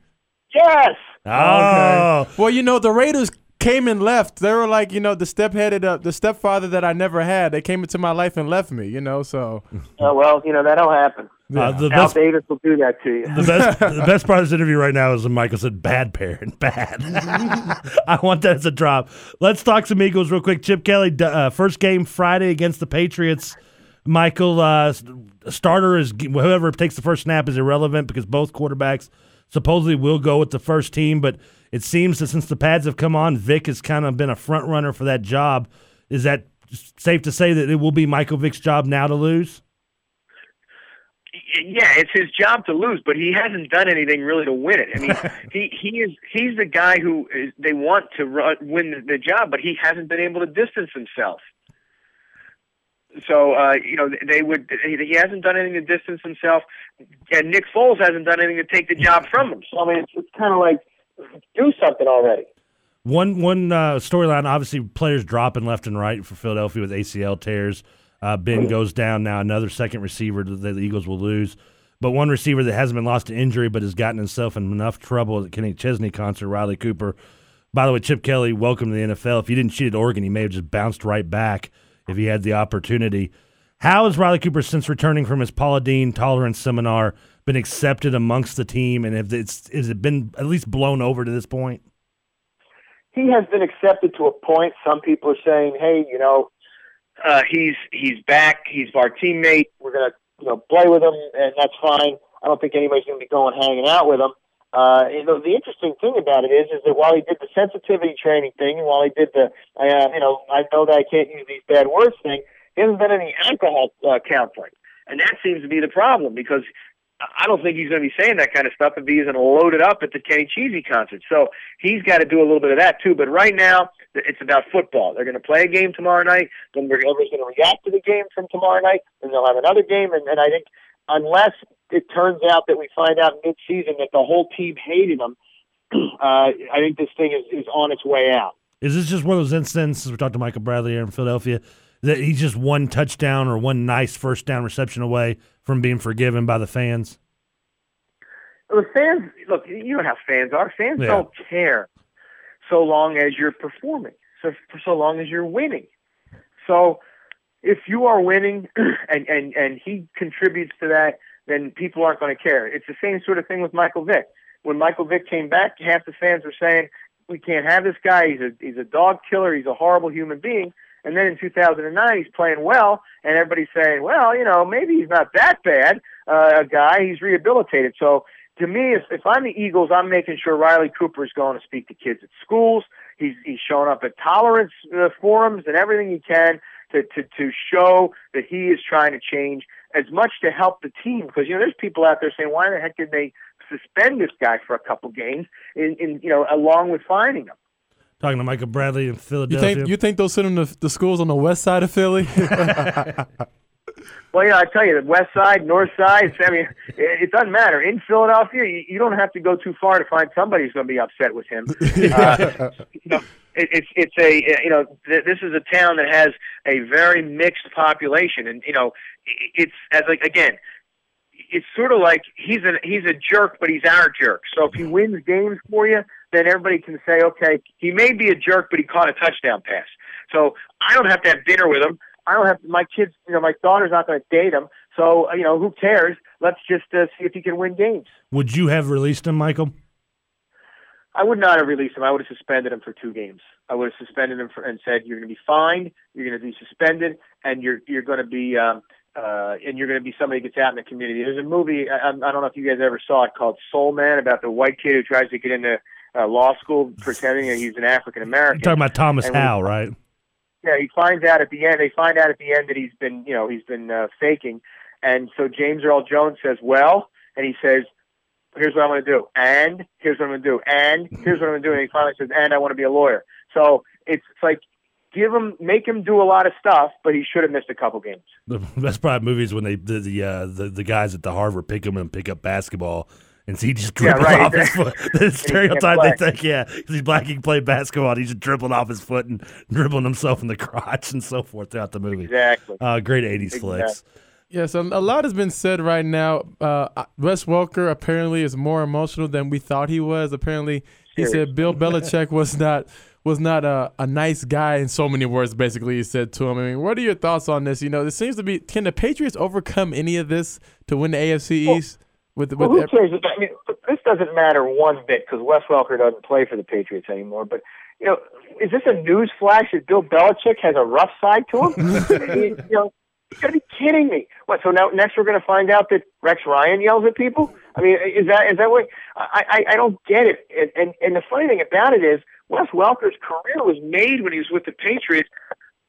Yes. Oh, Well, you know the Raiders came and left. They were like, you know, the step-headed, uh, the stepfather that I never had. They came into my life and left me. You know, so Oh well, you know that'll happen. Uh, the Al best. Davis will do that to you. The best, the best part of this interview right now is when Michael said "bad parent, bad." I want that as a drop. Let's talk some Eagles real quick. Chip Kelly, uh, first game Friday against the Patriots. Michael, uh, starter is whoever takes the first snap is irrelevant because both quarterbacks supposedly will go with the first team. But it seems that since the pads have come on, Vick has kind of been a front runner for that job. Is that safe to say that it will be Michael Vick's job now to lose? yeah, it's his job to lose, but he hasn't done anything really to win it. I mean, he he is he's the guy who is, they want to run, win the, the job, but he hasn't been able to distance himself. So uh, you know they would. He hasn't done anything to distance himself, and Nick Foles hasn't done anything to take the job from him. So I mean, it's, it's kind of like do something already. One one uh, storyline, obviously, players dropping left and right for Philadelphia with ACL tears. Uh, ben goes down now. Another second receiver that the Eagles will lose. But one receiver that hasn't been lost to injury, but has gotten himself in enough trouble at the Kenny Chesney concert, Riley Cooper. By the way, Chip Kelly, welcome to the NFL. If he didn't cheat at Oregon, he may have just bounced right back if he had the opportunity. How has Riley Cooper, since returning from his Paula Deen tolerance seminar, been accepted amongst the team, and have it's has it been at least blown over to this point? He has been accepted to a point. Some people are saying, "Hey, you know, uh, he's he's back. He's our teammate. We're gonna you know play with him, and that's fine." I don't think anybody's going to be going hanging out with him. Uh, you know, the interesting thing about it is, is that while he did the sensitivity training thing, and while he did the, uh, you know, I know that I can't use these bad words thing, he hasn't done any alcohol uh, counseling, and that seems to be the problem because I don't think he's going to be saying that kind of stuff if he isn't loaded up at the Kenny Chesney concert. So he's got to do a little bit of that too. But right now, it's about football. They're going to play a game tomorrow night. Then everybody's going to react to the game from tomorrow night. Then they'll have another game. And, and I think unless it turns out that we find out mid-season that the whole team hated him, uh, I think this thing is, is on its way out. Is this just one of those instances we talked to Michael Bradley here in Philadelphia that he's just one touchdown or one nice first down reception away from being forgiven by the fans? The fans, look, you know how fans are. Fans Yeah. don't care so long as you're performing, so for so long as you're winning. So if you are winning and, and, and he contributes to that, then people aren't going to care. It's the same sort of thing with Michael Vick. When Michael Vick came back, half the fans were saying, we can't have this guy. He's a, he's a dog killer. He's a horrible human being. And then in 2009, he's playing well, and everybody's saying, well, you know, maybe he's not that bad uh, a guy. He's rehabilitated. So to me, if, if I'm the Eagles, I'm making sure Riley Cooper is going to speak to kids at schools. He's he's showing up at tolerance uh, forums and everything he can to, to to show that he is trying to change as much to help the team. Because you know, there's people out there saying, why the heck did they suspend this guy for a couple games? In, in you know, along with fining him. Talking to Michael Bradley in You Philadelphia. think you think they'll send him to the schools on the west side of Philly? Well, you know, I tell you, the west side, north side, I mean, it, it doesn't matter. In Philadelphia, you, you don't have to go too far to find somebody who's going to be upset with him. Uh, you know, it, it's it's a you know th- this is a town that has a very mixed population, and you know it's as like again, it's sort of like he's a he's a jerk, but he's our jerk. So if he wins games for you, then everybody can say, okay, he may be a jerk, but he caught a touchdown pass. So I don't have to have dinner with him. I don't have my kids. You know, my daughter's not going to date him. So you know, who cares? Let's just uh, see if he can win games. Would you have released him, Michael? I would not have released him. I would have suspended him for two games. I would have suspended him for, and said you're going to be fined, you're going to be suspended, and you're you're going to be um, uh, and you're going to be somebody who gets out in the community. There's a movie I, I don't know if you guys ever saw it called Soul Man about the white kid who tries to get into uh, law school pretending that he's an African American. You're talking about Thomas And Howe, right? yeah, he finds out at the end. They find out at the end that he's been, you know, he's been uh, faking, and so James Earl Jones says, "Well," and he says, "Here's what I'm going to do," and here's what I'm going to do, and here's what I'm going to do, and he finally says, "And I want to be a lawyer." So it's, it's like give him, make him do a lot of stuff, but he should have missed a couple games. The best part of movies when they the the, uh, the the guys at the Harvard pick him and pick up basketball. And so he just Yeah, right, off his foot. The stereotype they think, yeah, because he's black, he can play basketball. And he's just dribbling off his foot and dribbling himself in the crotch and so forth throughout the movie. Exactly. Uh, great '80s flicks. Yes, a, a lot has been said right now. Uh, Wes Welker apparently is more emotional than we thought he was. Apparently, he said Bill Belichick was not was not a, a nice guy in so many words. Basically, he said to him. I mean, what are your thoughts on this? You know, this seems to be. Can the Patriots overcome any of this to win the AFC East? With with Well, who cares? I mean, this doesn't matter one bit because Wes Welker doesn't play for the Patriots anymore. But you know, is this a news flash that Bill Belichick has a rough side to him? I mean, you know, you gotta be kidding me. What? So now next we're gonna find out that Rex Ryan yells at people? I mean, is that is that what? I I, I don't get it. And, and and the funny thing about it is, Wes Welker's career was made when he was with the Patriots.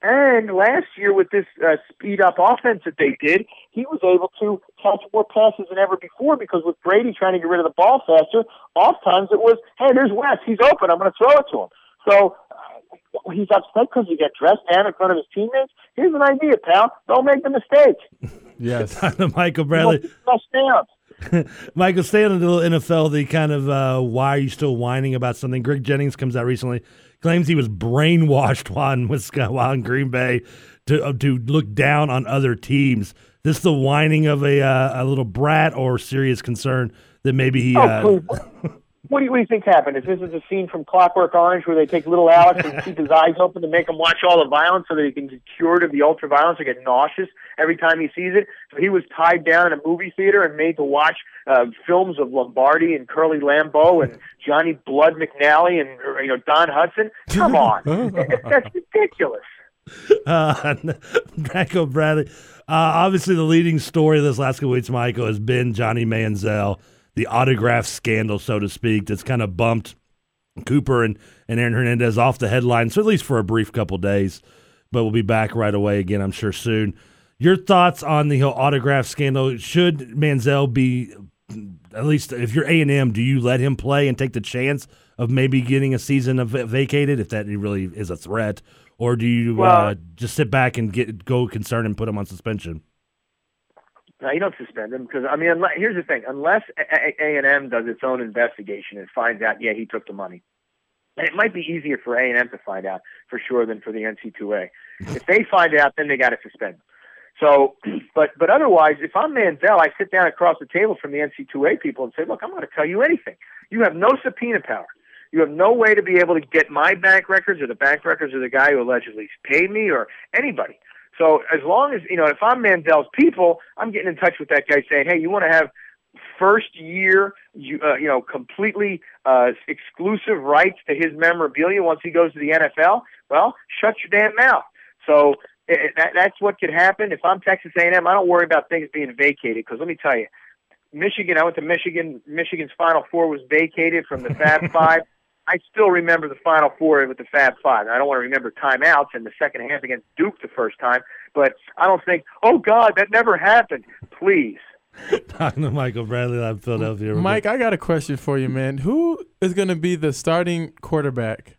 And last year, with this uh, speed up offense that they did, he was able to catch more passes than ever before because with Brady trying to get rid of the ball faster, oft times it was, hey, there's Wes. He's open. I'm going to throw it to him. So he's upset because he got dressed down in front of his teammates. Here's an idea, pal. Don't make the mistake. yes, Michael Bradley. Dress down. Michael, stay on the little NFL, the kind of uh, why are you still whining about something? Greg Jennings comes out recently, claims he was brainwashed while in, while in Green Bay to uh, to look down on other teams. This the whining of a uh, a little brat or serious concern that maybe he. Oh, Uh, please. What do, you, what do you think happened? If this is a scene from Clockwork Orange where they take little Alex and keep his eyes open to make him watch all the violence so that he can get cured of the ultra violence or get nauseous every time he sees it? So he was tied down in a movie theater and made to watch uh, films of Lombardi and Curly Lambeau and Johnny Blood McNally and you know Don Hutson. Come on, that's ridiculous. uh, Draco Bradley. Uh, obviously, the leading story of this last couple weeks, Michael, has been Johnny Manziel, the autograph scandal, so to speak, that's kind of bumped Cooper and, and Aaron Hernandez off the headlines, so at least for a brief couple days. But we'll be back right away again, I'm sure, soon. Your thoughts on the whole autograph scandal? Should Manziel be, at least if you're A&M, do you let him play and take the chance of maybe getting a season of vacated if that really is a threat? Or do you Well- uh, just sit back and get go concerned and put him on suspension? No, you don't suspend him because I mean, unless, here's the thing: unless A and M does its own investigation and finds out, yeah, he took the money, and it might be easier for A and M to find out for sure than for the NC2A. if they find out, then they got to suspend him. So, but but otherwise, if I'm Manziel, I sit down across the table from the NC2A people and say, look, I'm going to tell you anything. You have no subpoena power. You have no way to be able to get my bank records or the bank records of the guy who allegedly paid me or anybody. So as long as you know, if I'm Manziel's people, I'm getting in touch with that guy saying, "Hey, you want to have first year, you, uh, you know, completely uh, exclusive rights to his memorabilia once he goes to the NFL? Well, shut your damn mouth." So it, that, that's what could happen. If I'm Texas A&M, I don't worry about things being vacated because let me tell you, Michigan. I went to Michigan. Michigan's Final Four was vacated from the Fab Five. I still remember the Final Four with the Fab Five. I don't want to remember timeouts in the second half against Duke the first time, but I don't think, oh God, that never happened. Please. Talking to Michael Bradley out of Philadelphia. Mike, I got a question for you, man. Who is going to be the starting quarterback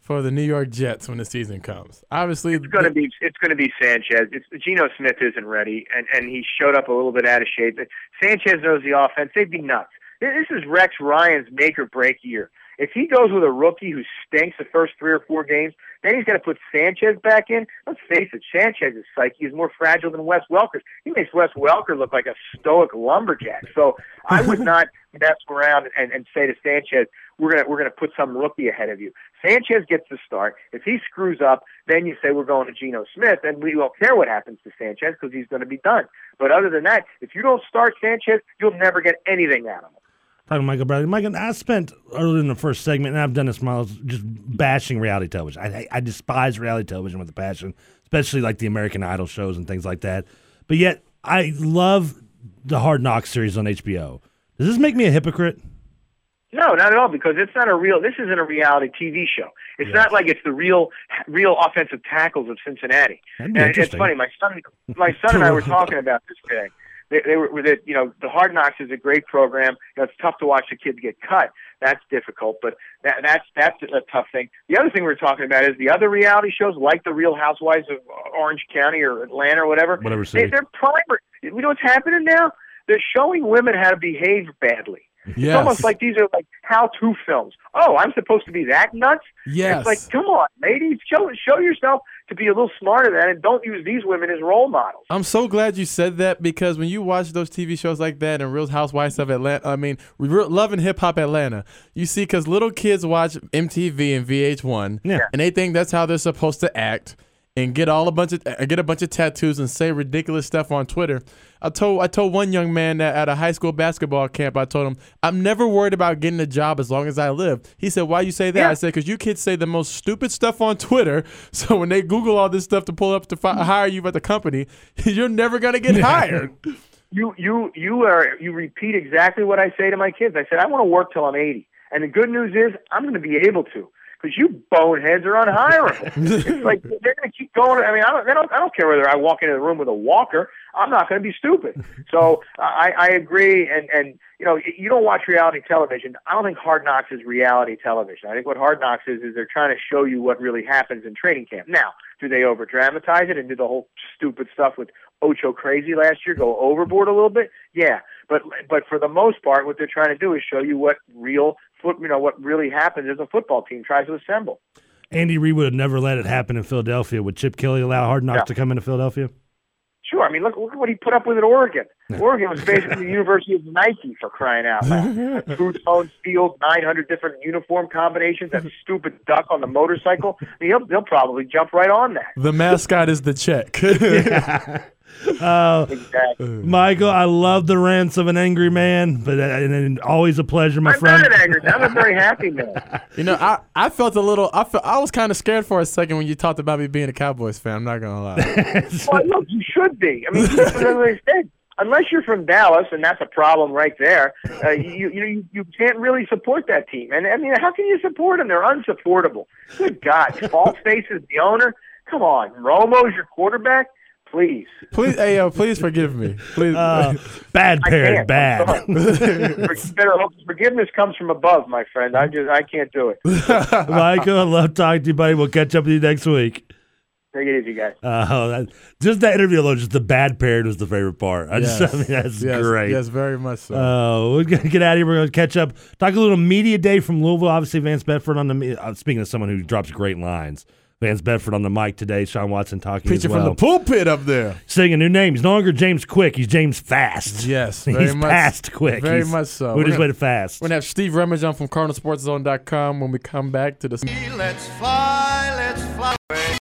for the New York Jets when the season comes? Obviously, It's going to be it's going to be Sanchez. It's, Geno Smith isn't ready, and and he showed up a little bit out of shape. But Sanchez knows the offense. They'd be nuts. This is Rex Ryan's make or break year. If he goes with a rookie who stinks the first three or four games, then he's got to put Sanchez back in. Let's face it, Sanchez's psyche is more fragile than Wes Welker's. He makes Wes Welker look like a stoic lumberjack. So I would not mess around and, and say to Sanchez, "We're gonna we're gonna put some rookie ahead of you." Sanchez gets the start. If he screws up, then you say we're going to Geno Smith, and we don't care what happens to Sanchez because he's going to be done. But other than that, if you don't start Sanchez, you'll never get anything out of him. Talking to Michael Bradley. Michael, I spent earlier in the first segment, and I've done this, Miles, just bashing reality television. I, I, despise reality television with a passion, especially like the American Idol shows and things like that. But yet, I love the Hard Knocks series on HBO. Does this make me a hypocrite? No, not at all, because it's not a real. This isn't a reality TV show. It's not like it's the real, real offensive tackles of Cincinnati. And it's funny. My son, my son and I were talking about this today. They, they were you know the Hard Knocks is a great program. You know, it's tough to watch the kids get cut. That's difficult, but that, that's that's a tough thing. The other thing we we're talking about is the other reality shows, like the Real Housewives of Orange County or Atlanta or whatever. Whatever They, city. they're primer. You know what's happening now? They're showing women how to behave badly. Yes. It's almost like these are like how-to films. Oh, I'm supposed to be that nuts? Yes. It's like, come on, ladies, show show yourself to be a little smarter than that, and don't use these women as role models. I'm so glad you said that because when you watch those TV shows like that and Real Housewives of Atlanta, I mean, Real- Love and Hip Hop Atlanta, you see, because little kids watch MTV and VH1, Yeah. and they think that's how they're supposed to act and get all a bunch of uh, get a bunch of tattoos and say ridiculous stuff on Twitter. I told I told one young man that at a high school basketball camp, I told him I'm never worried about getting a job as long as I live. He said, "Why you say that?" Yeah. I said, "Because you kids say the most stupid stuff on Twitter. So when they Google all this stuff to pull up to fi- hire you at the company, you're never gonna get hired." You you you are you repeat exactly what I say to my kids. I said I want to work till I'm 80, and the good news is I'm going to be able to. Because you boneheads are unhireable. it's like they're going to keep going. I mean, I don't, they don't. I don't care whether I walk into the room with a walker. I'm not going to be stupid. So I, I agree. And and you know, you don't watch reality television. I don't think Hard Knocks is reality television. I think what Hard Knocks is is they're trying to show you what really happens in training camp. Now, do they over dramatize it and do the whole stupid stuff with Ocho Crazy last year go overboard a little bit? Yeah. But but for the most part, what they're trying to do is show you what real you know, what really happens is a football team tries to assemble. Andy Reid would have never let it happen in Philadelphia. Would Chip Kelly allow Hard Knocks Yeah. to come into Philadelphia? Sure, I mean, look look at what he put up with at Oregon. Oregon was basically the University of Nike for crying out loud. Two tone field, nine hundred different uniform combinations. That stupid duck on the motorcycle. I mean, he'll, he'll probably jump right on that. The mascot is the check. Uh, Exactly. Michael, I love the rants of an angry man, but uh, and, and always a pleasure, my I'm friend. not an angry. man. I'm a very happy man. you know, I, I felt a little. I felt, I was kind of scared for a second when you talked about me being a Cowboys fan. I'm not gonna lie. Well, look, you should be. I mean, as I said, unless you're from Dallas, and that's a problem right there. Uh, you, you you you can't really support that team. And I mean, how can you support them? They're unsupportable. Good God, False Face is the owner. Come on, Romo's your quarterback. Please. please, hey yo, please forgive me. Please. Uh, bad I parent, bad. I'm sorry. For- better hope forgiveness comes from above, my friend. I just I can't do it. Michael, I love talking to you, buddy. We'll catch up with you next week. Take it easy, guys. Uh, that, just that interview alone, just the bad parent was the favorite part. I just, I mean, that's yes, great. Yes, very much so. Uh, we're gonna get out of here. We're gonna catch up. Talk a little media day from Louisville. Obviously, Vance Bedford on the. Uh, speaking of someone who drops great lines, Vance Bedford on the mic today. Shawn Watson talking Preaching as well. from the pulpit up there. Saying a new name. He's no longer James Quick. He's James Fast. Yes, he's much- fast quick. very He's- much so. We're We're just gonna- way to fast. We're gonna have Steve Rummage on from CardinalSportsZone.com when we come back to the. Let's fly, let's fly away.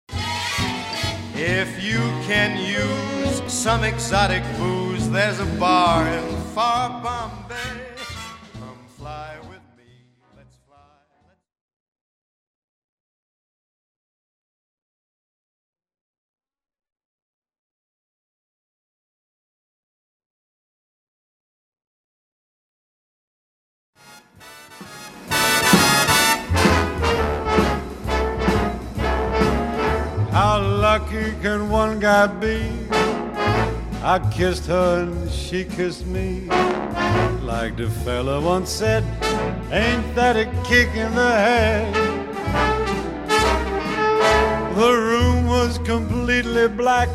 If you can use some exotic booze, there's a bar in far Bombay. Can one guy be? I kissed her and she kissed me. Like the fella once said, ain't that a kick in the head? The room was completely black.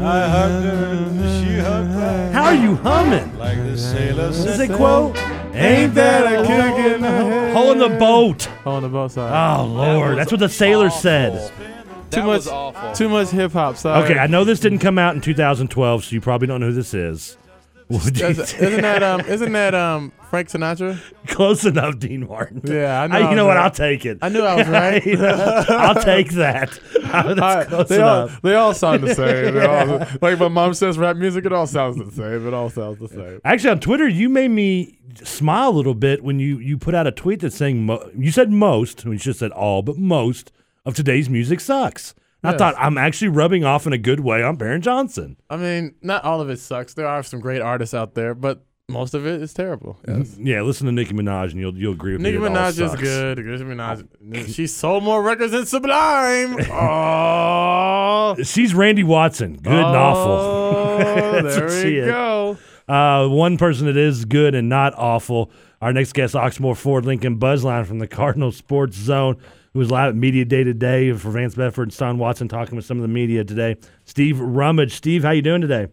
I hugged her and she hugged back. How are you humming? Like the sailor Is said, it quote? Ain't that a kick in the head? Hole in the boat. On the both sides. Oh Lord, that's what the sailor said. Too That much. was awful. Too much hip hop. Sorry. Okay, I know this didn't come out in 2012, so you probably don't know who this is. Would you That's- isn't that um? Isn't that um? Frank Sinatra? close enough, Dean Martin? Yeah, I know. I you was know what? right. I'll take it. I knew I was right. I'll take that. That's All close they all enough. they all sound the same. They all- like my mom says, rap music. It all sounds the same. It all sounds the same. Actually, on Twitter, you made me smile a little bit when you, you put out a tweet that's saying mo- you said most, you should have said all, but most of today's music sucks. And I Yes. thought I'm actually rubbing off in a good way on Perrin Johnson. I mean, not all of it sucks. There are some great artists out there, but most of it is terrible. Yes. Yeah, listen to Nicki Minaj and you'll you'll agree with Nicki me. all Minaj is good. Nicki Minaj, she sold more records than Sublime. Oh, She's Randy Watson. Good and awful. Oh, there we go. Uh, one person that is good and not awful. Our next guest, Oxmoor Ford Lincoln Buzzline from the Cardinal Sports Zone, who was live at Media Day today for Vance Bedford and Shawn Watson talking with some of the media today. Steve Rummage. Steve, how you doing today?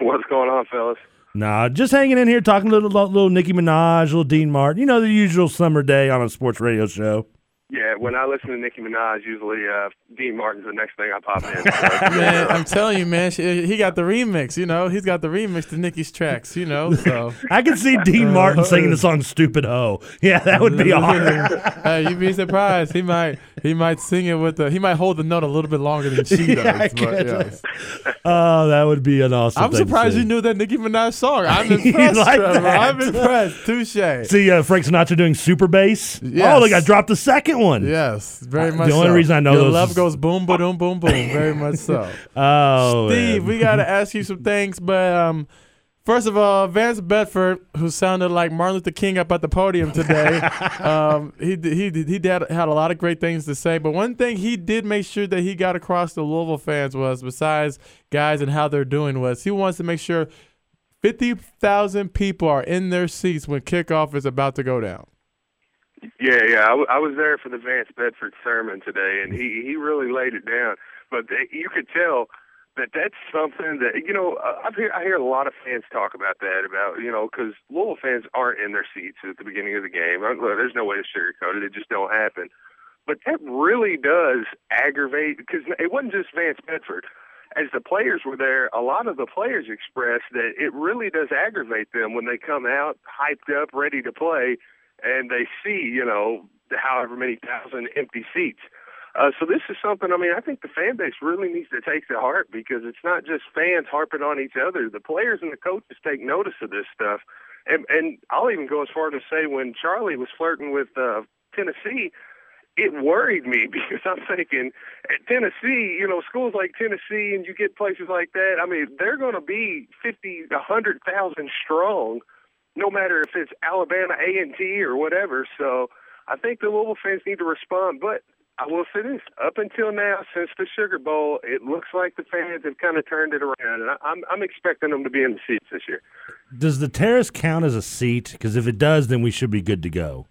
What's going on, fellas? Nah, just hanging in here talking a little, little, little Nicki Minaj, little Dean Martin. You know, the usual summer day on a sports radio show. Yeah, when I listen to Nicki Minaj, usually uh, Dean Martin's the next thing I pop in. Man, I'm telling you, man, she, he got the remix. You know, he's got the remix to Nicki's tracks. You know, so I can see Dean Martin singing the song "Stupid Ho." Yeah, that would be hard. hey, you'd be surprised. He might he might sing it with the he might hold the note a little bit longer than she does. Yeah, I but get yes. Oh, that would be an awesome. I'm thing surprised see. you knew that Nicki Minaj song. I'm impressed, like Trevor. that? I'm impressed. Touche. See uh, Frank Sinatra doing super bass. Yes. Oh, look, I dropped the second one. Yes, very Uh, much. the only so. reason I know Your those love is- goes boom, ba boom, boom, boom. Very much so. Oh, Steve, man. we got to ask you some things, but um, first of all, Vance Bedford, who sounded like Martin Luther King up at the podium today, um, he d- he did- he did, had a lot of great things to say. But one thing he did make sure that he got across to Louisville fans was, besides guys and how they're doing, was he wants to make sure fifty thousand people are in their seats when kickoff is about to go down. yeah, yeah, I, w- I was there for the Vance Bedford sermon today, and he he really laid it down. But they, you could tell that that's something that you know uh, I hear I hear a lot of fans talk about that about you know because Louisville fans aren't in their seats at the beginning of the game. Uh, There's no way to sugarcoat it; it just don't happen. But that really does aggravate because it wasn't just Vance Bedford. As the players were there, a lot of the players expressed that it really does aggravate them when they come out hyped up, ready to play, and they see you know however many thousand empty seats. Uh, so this is something. I mean, I think the fan base really needs to take to heart because it's not just fans harping on each other. The players and the coaches take notice of this stuff. And, and I'll even go as far as to say when Charlie was flirting with uh, Tennessee, it worried me because I'm thinking at Tennessee, you know, schools like Tennessee, and you get places like that. I mean, they're going to be fifty, a hundred thousand strong, no matter if it's Alabama A and T or whatever. So I think the Louisville fans need to respond. But I will say this: up until now, since the Sugar Bowl, it looks like the fans have kind of turned it around, and I, I'm I'm expecting them to be in the seats this year. Does the terrace count as a seat? Because if it does, then we should be good to go.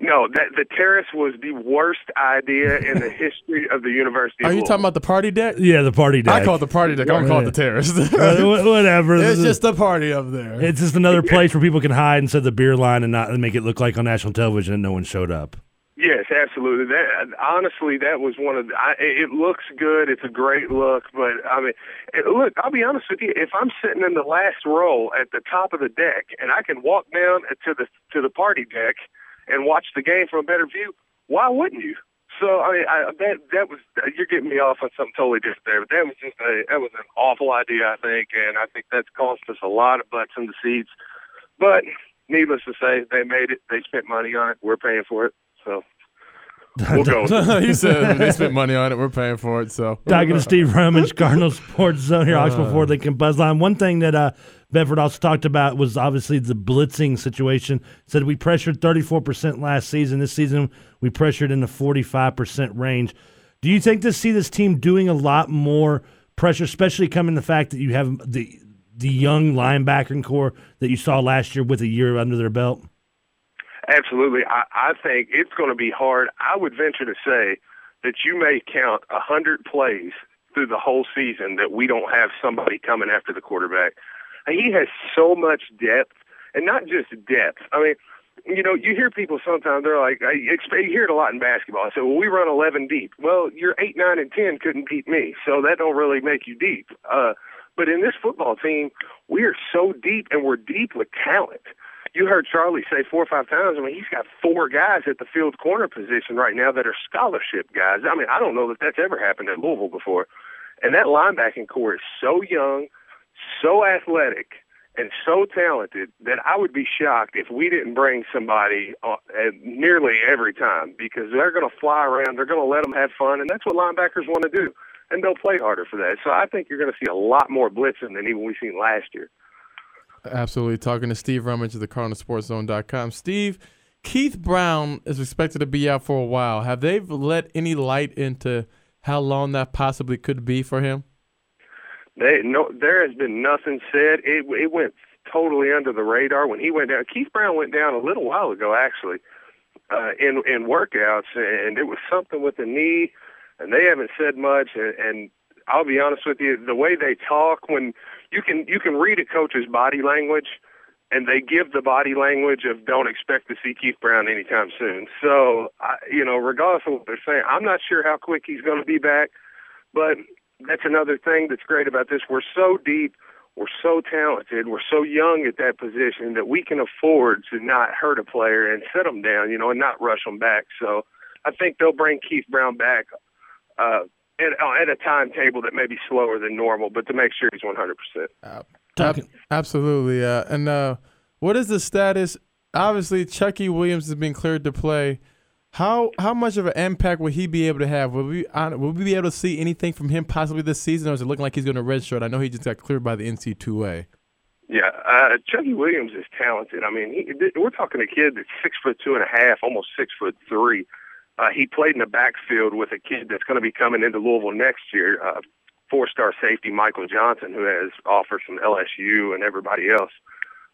No, that the terrace was the worst idea in the history of the University. Are you talking about the party deck? Yeah, the party deck. I call it the party deck. I don't call it the terrace. Whatever. It's just a party up there. It's just another place where people can hide inside the beer line and not and make it look like on national television that no one showed up. Yes, absolutely. That honestly, that was one of the. I, it looks good. It's a great look, but I mean, look. I'll be honest with you. If I'm sitting in the last row at the top of the deck and I can walk down to the to the party deck and watch the game from a better view, why wouldn't you? So I mean, I, that that was you're getting me off on something totally different there. But that was just a that was an awful idea, I think, and I think that's cost us a lot of butts in the seats. But needless to say, they made it. They spent money on it. We're paying for it. So we'll go. with it. he said they spent money on it. We're paying for it. So Talking to Steve Rummage, Cardinal Sports Zone here, Oxford before they can buzz line. One thing that uh, Bedford also talked about was obviously the blitzing situation. Said we pressured 34% last season. This season we pressured in the 45% range. Do you think to see this team doing a lot more pressure, especially coming the fact that you have the the young linebacker core that you saw last year with a year under their belt? Absolutely. I, I think it's going to be hard. I would venture to say that you may count a hundred plays through the whole season that we don't have somebody coming after the quarterback. He has so much depth, and not just depth. I mean, you know, you hear people sometimes they're like, I expect, you hear it a lot in basketball. I say, well, we run 11 deep. Well, your eight, nine, and 10 couldn't beat me, so that don't really make you deep. Uh, but in this football team, we are so deep, and we're deep with talent. You heard Charlie say four or five times. I mean, he's got four guys at the field corner position right now that are scholarship guys. I mean, I don't know that that's ever happened at Louisville before. And that linebacking core is so young, so athletic, and so talented that I would be shocked if we didn't bring somebody uh, nearly every time because they're going to fly around. They're going to let them have fun, and that's what linebackers want to do. And they'll play harder for that. So I think you're going to see a lot more blitzing than even we've seen last year. Absolutely. Talking to Steve Rummage of the CardinalSportsZone.com. Steve, Keith Brown is expected to be out for a while. Have they let any light into how long that possibly could be for him? They no, there has been nothing said. It it went totally under the radar when he went down. Keith Brown went down a little while ago, actually, uh, in in workouts, and it was something with the knee, and they haven't said much. And, and I'll be honest with you, the way they talk when you can you can read a coach's body language, and they give the body language of don't expect to see Keith Brown anytime soon. So, I, you know, regardless of what they're saying, I'm not sure how quick he's going to be back, but that's another thing that's great about this. We're so deep, we're so talented, we're so young at that position that we can afford to not hurt a player and set them down, you know, and not rush them back. So I think they'll bring Keith Brown back uh, at, uh, at a timetable that may be slower than normal, but to make sure he's 100%. Ab- absolutely. Uh, and uh, what is the status? Obviously, Chucky Williams has been cleared to play. How how much of an impact will he be able to have? Will we uh, will we be able to see anything from him possibly this season, or is it looking like he's going to redshirt? I know he just got cleared by the NC2A. Yeah, uh, Chucky Williams is talented. I mean, he, we're talking a kid that's six foot two and a half, almost six foot three. Uh, he played in the backfield with a kid that's going to be coming into Louisville next year, uh, four-star safety Michael Johnson, who has offers from LSU and everybody else.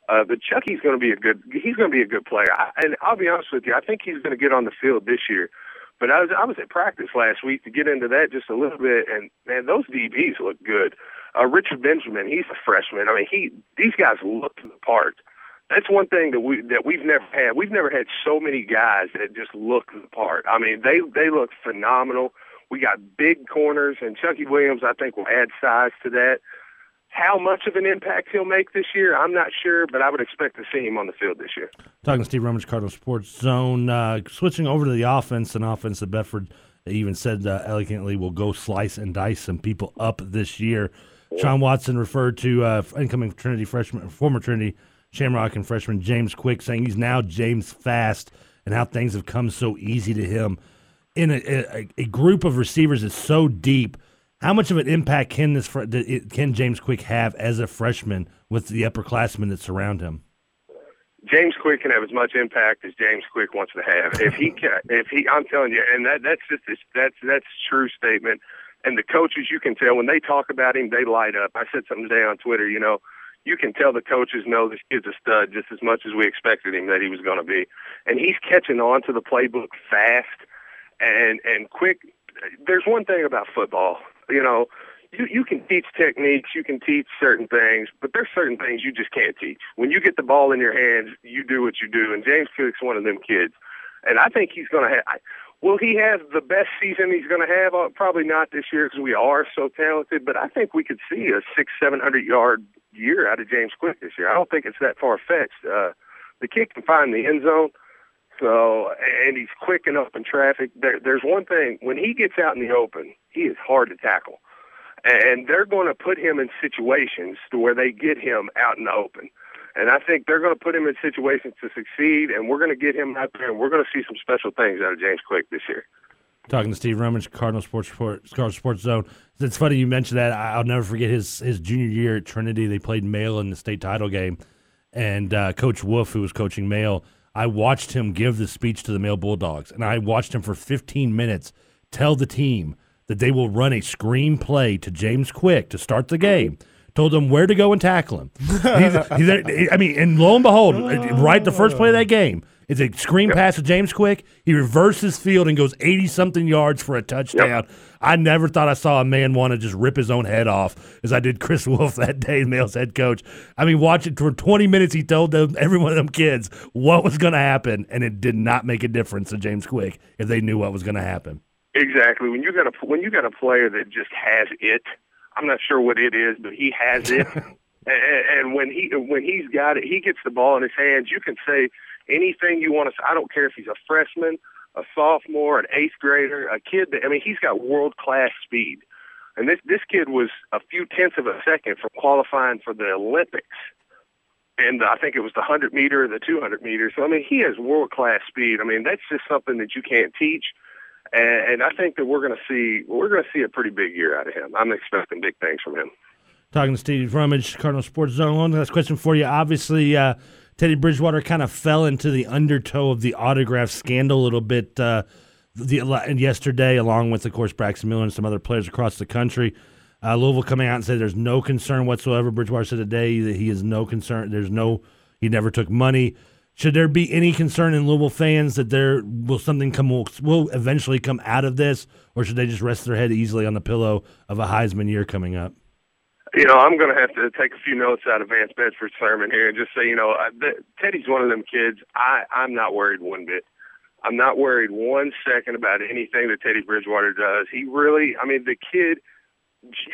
Uh, but Chucky's going to be a good. He's going to be a good player. I, and I'll be honest with you, I think he's going to get on the field this year. But I was I was at practice last week to get into that just a little bit, and man, those DBs look good. Uh, Richard Benjamin, he's a freshman. I mean, he these guys look the part. That's one thing that we that we've never had. We've never had so many guys that just look the part. I mean, they they look phenomenal. We got big corners, and Chucky Williams, I think, will add size to that. How much of an impact he'll make this year, I'm not sure, but I would expect to see him on the field this year. Talking to Steve Rummage, Cardinal Sports Zone. Uh, switching over to the offense, an offense that Bedford even said uh, elegantly will go slice and dice some people up this year. Shawn Watson referred to uh, incoming Trinity freshman, former Trinity Shamrock and freshman James Quick, saying he's now James Fast and how things have come so easy to him. In a, a, a group of receivers that's so deep, how much of an impact can this can James Quick have as a freshman with the upperclassmen that surround him? James Quick can have as much impact as James Quick wants to have. If he can, if he, I'm telling you, and that that's just that's that's true statement. And the coaches, you can tell when they talk about him, they light up. I said something today on Twitter. You know, you can tell the coaches know this kid's a stud just as much as we expected him that he was going to be. And he's catching on to the playbook fast and and quick. There's one thing about football, you know, you you can teach techniques, you can teach certain things, but there's certain things you just can't teach. When you get the ball in your hands, you do what you do. And James Quick's one of them kids, and I think he's going to have. Will he have the best season he's going to have? Uh, probably not this year because we are so talented. But I think we could see a six, seven hundred yard year out of James Quick this year. I don't think it's that far fetched. Uh, the kid can find the end zone. So, and he's quick enough in traffic. There, there's one thing when he gets out in the open, he is hard to tackle, and they're going to put him in situations to where they get him out in the open. And I think they're going to put him in situations to succeed, and we're going to get him out there, and we're going to see some special things out of James Quick this year. Talking to Steve Rummage, Cardinal Sports Report, Cardinal Sports Zone. It's funny you mentioned that. I'll never forget his his junior year at Trinity. They played Male in the state title game, and uh, Coach Wolf, who was coaching Male, I watched him give the speech to the Male Bulldogs, and I watched him for 15 minutes tell the team that they will run a screen play to James Quick to start the game. Told them where to go and tackle him. I mean, and lo and behold, right the first play of that game, it's a screen yep. pass to James Quick. He reverses field and goes 80 something yards for a touchdown. Yep. I never thought I saw a man want to just rip his own head off as I did Chris Wolf that day, Male's head coach. I mean, watch it for 20 minutes. He told them, every one of them kids what was going to happen, and it did not make a difference to James Quick if they knew what was going to happen. Exactly. When you got a when you got a player that just has it, I'm not sure what it is, but he has it. and, and when he when he's got it, he gets the ball in his hands. You can say anything you want to say. I don't care if he's a freshman, a sophomore, an eighth grader, a kid that I mean, he's got world class speed. And this this kid was a few tenths of a second from qualifying for the Olympics. And I think it was the 100 meter or the 200 meter. So, I mean, he has world class speed. I mean, that's just something that you can't teach. And, and I think that we're going to see we're going to see a pretty big year out of him. I'm expecting big things from him. Talking to Steve Rummage, Cardinal Sports Zone. One last question for you. Obviously, uh, Teddy Bridgewater kind of fell into the undertow of the autograph scandal a little bit uh, the, yesterday, along with, of course, Braxton Miller and some other players across the country. Uh, Louisville coming out and said there's no concern whatsoever. Bridgewater said today that he is no concern. There's no, he never took money. Should there be any concern in Louisville fans that there will something come will, will eventually come out of this, or should they just rest their head easily on the pillow of a Heisman year coming up? You know, I'm going to have to take a few notes out of Vance Bedford's sermon here and just say, you know, I, the, Teddy's one of them kids. I I'm not worried one bit. I'm not worried one second about anything that Teddy Bridgewater does. He really, I mean, the kid,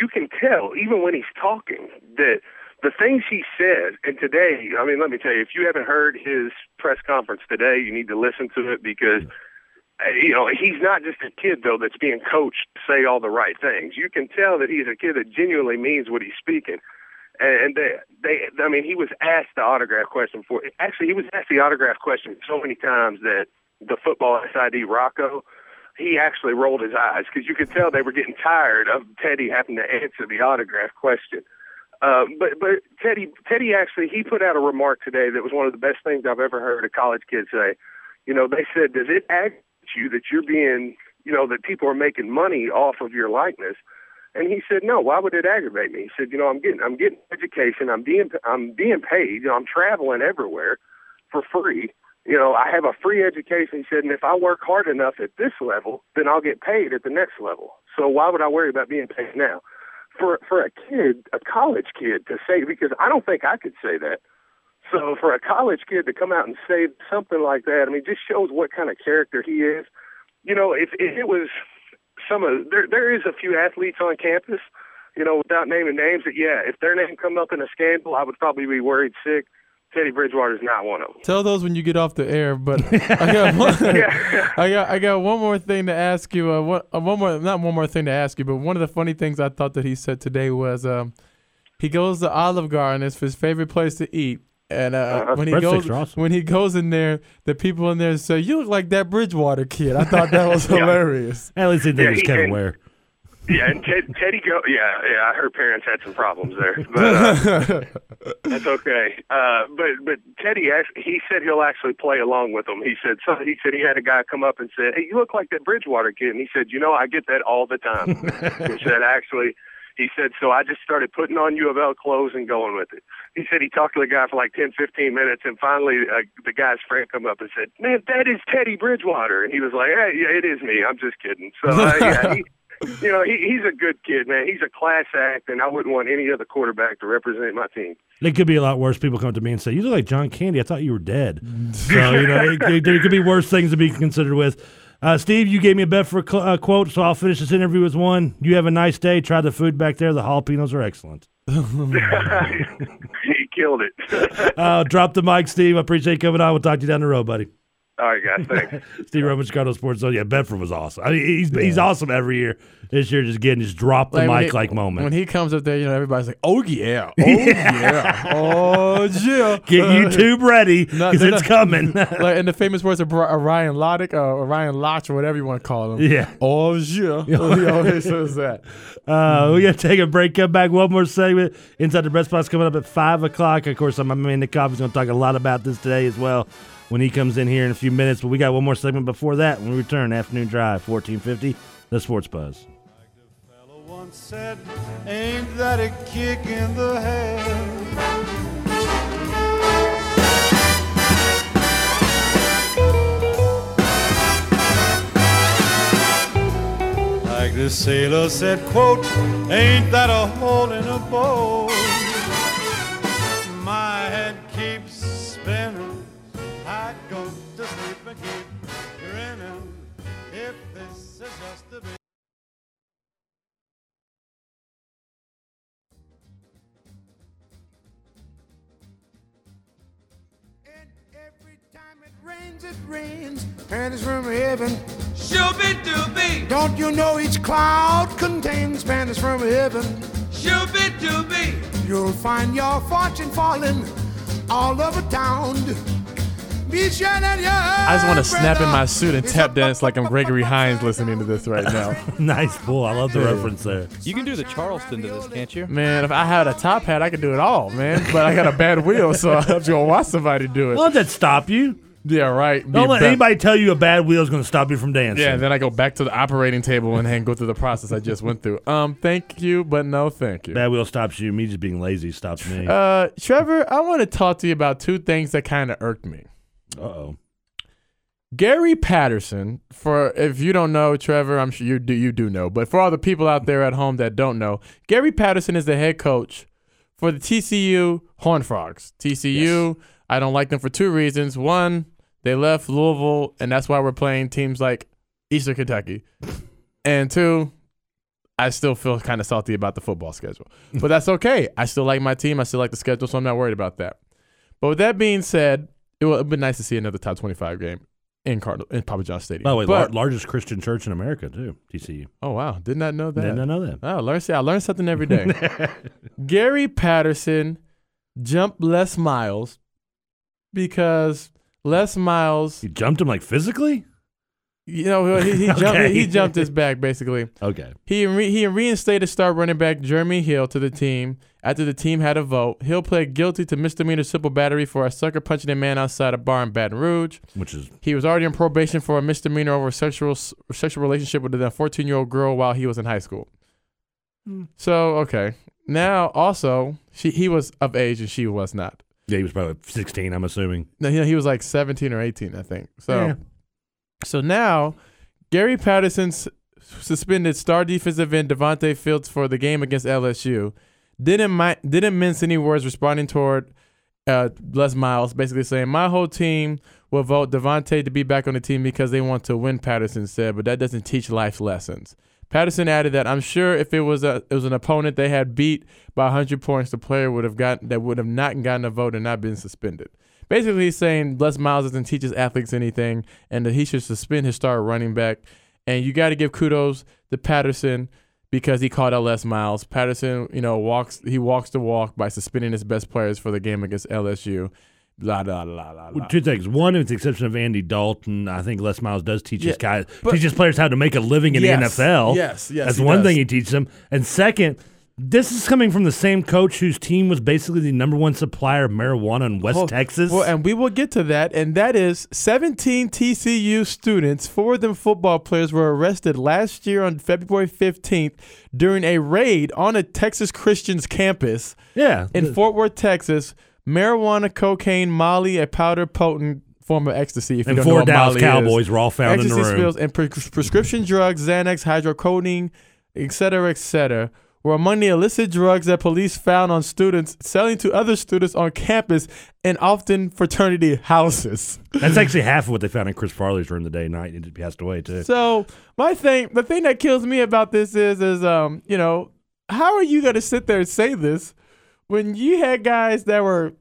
you can tell even when he's talking that the things he says. And today, I mean, let me tell you, if you haven't heard his press conference today, you need to listen to it because. You know, he's not just a kid though that's being coached to say all the right things. You can tell that he's a kid that genuinely means what he's speaking. And they, they, I mean, he was asked the autograph question for. Actually, he was asked the autograph question so many times that the football SID Rocco, he actually rolled his eyes because you could tell they were getting tired of Teddy having to answer the autograph question. Uh, but but Teddy Teddy actually he put out a remark today that was one of the best things I've ever heard a college kid say. You know, they said, "Does it act you that you're being, you know, that people are making money off of your likeness. And he said, no, why would it aggravate me? He said, you know, I'm getting, I'm getting education. I'm being, I'm being paid. You know, I'm traveling everywhere for free. You know, I have a free education. He said, and if I work hard enough at this level, then I'll get paid at the next level. So why would I worry about being paid now? for for a kid, a college kid, to say because I don't think I could say that. So for a college kid to come out and say something like that, I mean, just shows what kind of character he is. You know, if, if it was some of there, there is a few athletes on campus. You know, without naming names, that yeah, if their name come up in a scandal, I would probably be worried sick. Teddy Bridgewater's not one of them. Tell those when you get off the air. But I got one, I got I got one more thing to ask you. Uh, one, uh, one more, not one more thing to ask you, but one of the funny things I thought that he said today was um, he goes to Olive Garden. It's his favorite place to eat. And uh, when he Breadsticks goes are awesome. when he goes in there, the people in there say, "You look like that Bridgewater kid." I thought that was hilarious. At least they think Yeah, it's he Kevin can. Ware. Yeah, and Ted, Teddy go. Yeah, yeah. Her parents had some problems there, but uh, that's okay. Uh, but but Teddy, act- he said he'll actually play along with them. He said so. He said he had a guy come up and said, "Hey, you look like that Bridgewater kid." And he said, "You know, I get that all the time." he said, "Actually." He said, so I just started putting on U of L clothes and going with it. He said he talked to the guy for like 10, 15 minutes, and finally uh, the guy's friend come up and said, man, that is Teddy Bridgewater. And he was like, hey, yeah, it is me. I'm just kidding. So, uh, yeah, he, you know, he, he's a good kid, man. He's a class act, and I wouldn't want any other quarterback to represent my team. It could be a lot worse. People come to me and say, "You look like John Candy. I thought you were dead." so you know, it, it- there could be worse things to be considered with. Uh, Steve, you gave me a bet for a cl- uh, quote, so I'll finish this interview with one. You have a nice day. Try the food back there. The jalapenos are excellent. he killed it. Uh, drop the mic, Steve. I appreciate you coming on. We'll talk to you down the road, buddy. All right, guys. Thanks. Steve Rummage, Chicago Sports Zone. Yeah, Bedford was awesome. I mean, he's he's awesome every year. This year, just getting just drop the Like, when mic he- like moment. When he comes up there, you know, everybody's like, "Oh yeah, oh yeah, oh yeah." Get YouTube ready No, because they're it's not- coming. like in the famous words of Bri- uh, Ryan Loddick, uh, or Ryan Lotch, or whatever you want to call him. Yeah. Oh yeah. he always says that. Uh, we got to take a break. Come back. One more segment. Inside the Press Box coming up at 5 o'clock. Of course, my man Nick Coffey's going to talk a lot about this today as well when he comes in here in a few minutes. But we got one more segment before that when we return. Afternoon Drive, 1450, The Sports Buzz. Like the fellow once said, Ain't that a kick in the head? Like the sailor said, quote, Ain't that a hole in a boat? Sleep and keep grinning. If this is just the Every time it rains, it rains. Pennies from heaven. Shooby dooby. Don't you know each cloud contains pennies from heaven? Shooby dooby. You'll find your fortune falling all over town. I just want to snap in my suit and tap dance like I'm Gregory Hines listening to this right now. nice pull. I love the Yeah. reference there. You can do the Charleston to this, can't you? Man, if I had a top hat, I could do it all, man. But I got a bad wheel, so I have to go watch somebody do it. Don't that stop you. Yeah, right. Don't let ba- anybody tell you a bad wheel is going to stop you from dancing. Yeah, and then I go back to the operating table and then go through the process I just went through. Um, thank you, but no thank you. Bad wheel stops you. Me just being lazy stops me. Uh, Trevor, I want to talk to you about two things that kind of irked me. Uh oh. Gary Patterson, for if you don't know, Trevor, I'm sure you do you do know, but for all the people out there at home that don't know, Gary Patterson is the head coach for the TCU Horned Frogs. TCU, I don't like them for two reasons. One, they left Louisville, and that's why we're playing teams like Eastern Kentucky. And two, I still feel kind of salty about the football schedule. But that's okay. I still like my team. I still like the schedule, so I'm not worried about that. But with that being said, it would have been nice to see another top 25 game in Cardinal in Papa John Stadium. By the way, But- lar- largest Christian church in America, too. TCU. oh wow, did not know that. Did not know that. Oh, learn see, I learn something every day. Gary Patterson jumped Les Miles because Les Miles, You jumped him like physically? you know, he, he jumped Okay. he jumped his back basically. Okay. He re- he reinstated star running back Jeremy Hill to the team after the team had a vote. Hill pled guilty to misdemeanor simple battery for a sucker punching a man outside a bar in Baton Rouge. Which is He was already on probation for a misdemeanor over a sexual sexual relationship with a 14 year old girl while he was in high school. Hmm. So okay, now also she he was of age and she was not. yeah, he was probably 16, I'm assuming. No, he, he was like 17 or 18, I think. So Yeah. so now Gary Patterson's suspended star defensive end Devonte Fields for the game against LSU. Didn't didn't mince any words responding toward uh, Les Miles, basically saying my whole team will vote Devonte to be back on the team because they want to win. Patterson said, but that doesn't teach life lessons. Patterson added that I'm sure if it was a it was an opponent they had beat by 100 points, the player would have gotten that would have not gotten a vote and not been suspended. Basically, he's saying Les Miles doesn't teach his athletes anything, and that he should suspend his star running back. And you got to give kudos to Patterson because he called out Les Miles. Patterson, you know, walks he walks the walk by suspending his best players for the game against LSU. Blah blah blah blah. blah. Two things. One, with the exception of Andy Dalton, I think Les Miles does teach his guys but- teaches players how to make a living in Yes, the NFL. yes, yes, That's one does. thing he teaches them. And second, this is coming from the same coach whose team was basically the number one supplier of marijuana in West Well- Texas. Well, and we will get to that, and that is 17 TCU students, four of them football players, were arrested last year on February 15th during a raid on a Texas Christian's campus yeah. in Fort Worth, Texas. Marijuana, cocaine, Molly, a powder potent form of ecstasy. If you and don't know four what Dallas Molly Cowboys is. were all found in the ecstasy room. pills and pre- prescription drugs, Xanax, hydrocodone, et cetera, et cetera, were among the illicit drugs that police found on students selling to other students on campus and often fraternity houses. That's actually half of what they found in Chris Farley's room the day night. He passed away too. So my thing, the thing that kills me about this is, is um, you know, how are you gonna sit there and say this when you had guys that were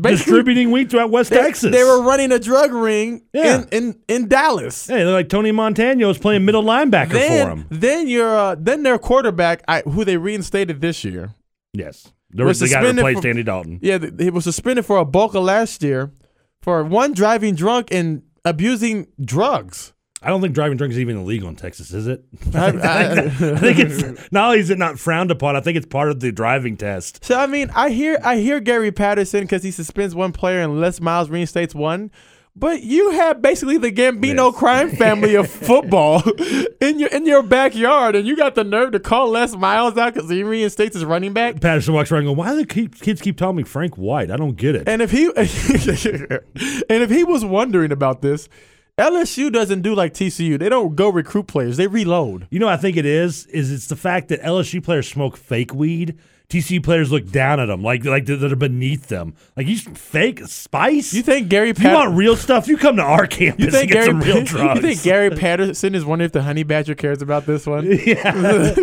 Distributing weed throughout West they, Texas. They were running a drug ring Yeah. in, in in Dallas. Hey, they're like Tony Montana was playing middle linebacker then, for him. then your uh, then their quarterback, I, who they reinstated this year, Yes. There was the guy that suspended replaced for- Andy Dalton. yeah, he was suspended for a bulk of last year for one driving drunk and abusing drugs. I don't think driving drunk is even illegal in Texas, is it? I- I, think it's not only is it not frowned upon, I think it's part of the driving test. So I mean, I hear I hear Gary Patterson because he suspends one player and Les Miles reinstates one. But you have basically the Gambino crime family of football in your in your backyard, and you got the nerve to call Les Miles out because he reinstates his running back. Patterson walks around going, Why do the kids keep calling me Frank White? I don't get it. And if he and if he was wondering about this, LSU doesn't do like TCU. They don't go recruit players; they reload. You know, I think it is is it's the fact that LSU players smoke fake weed. TCU players look down at them like like they're, they're beneath them. Like you fake spice. You think Gary? if you want real stuff, you come to our campus you think and get Gary? some real you think Gary Patterson is wondering if the Honey Badger cares about this one? yeah,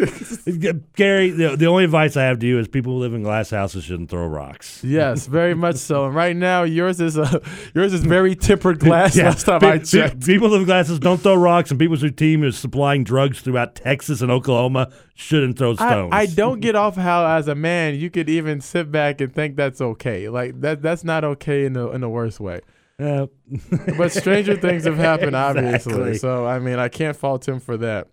Gary. The, the only advice I have to you is people who live in glass houses shouldn't throw rocks. Yes, very much so. And right now, yours is uh, yours is very tempered glass. Yeah. Last time Pe- I pe- checked. people with glasses don't throw rocks, and people whose team is supplying drugs throughout Texas and Oklahoma shouldn't throw stones. I don't get off how, as a man, you could even sit back and think that's okay. Like that that's not okay in the in the worst way. Uh, But stranger things have happened, obviously. Exactly. So I mean, I can't fault him for that.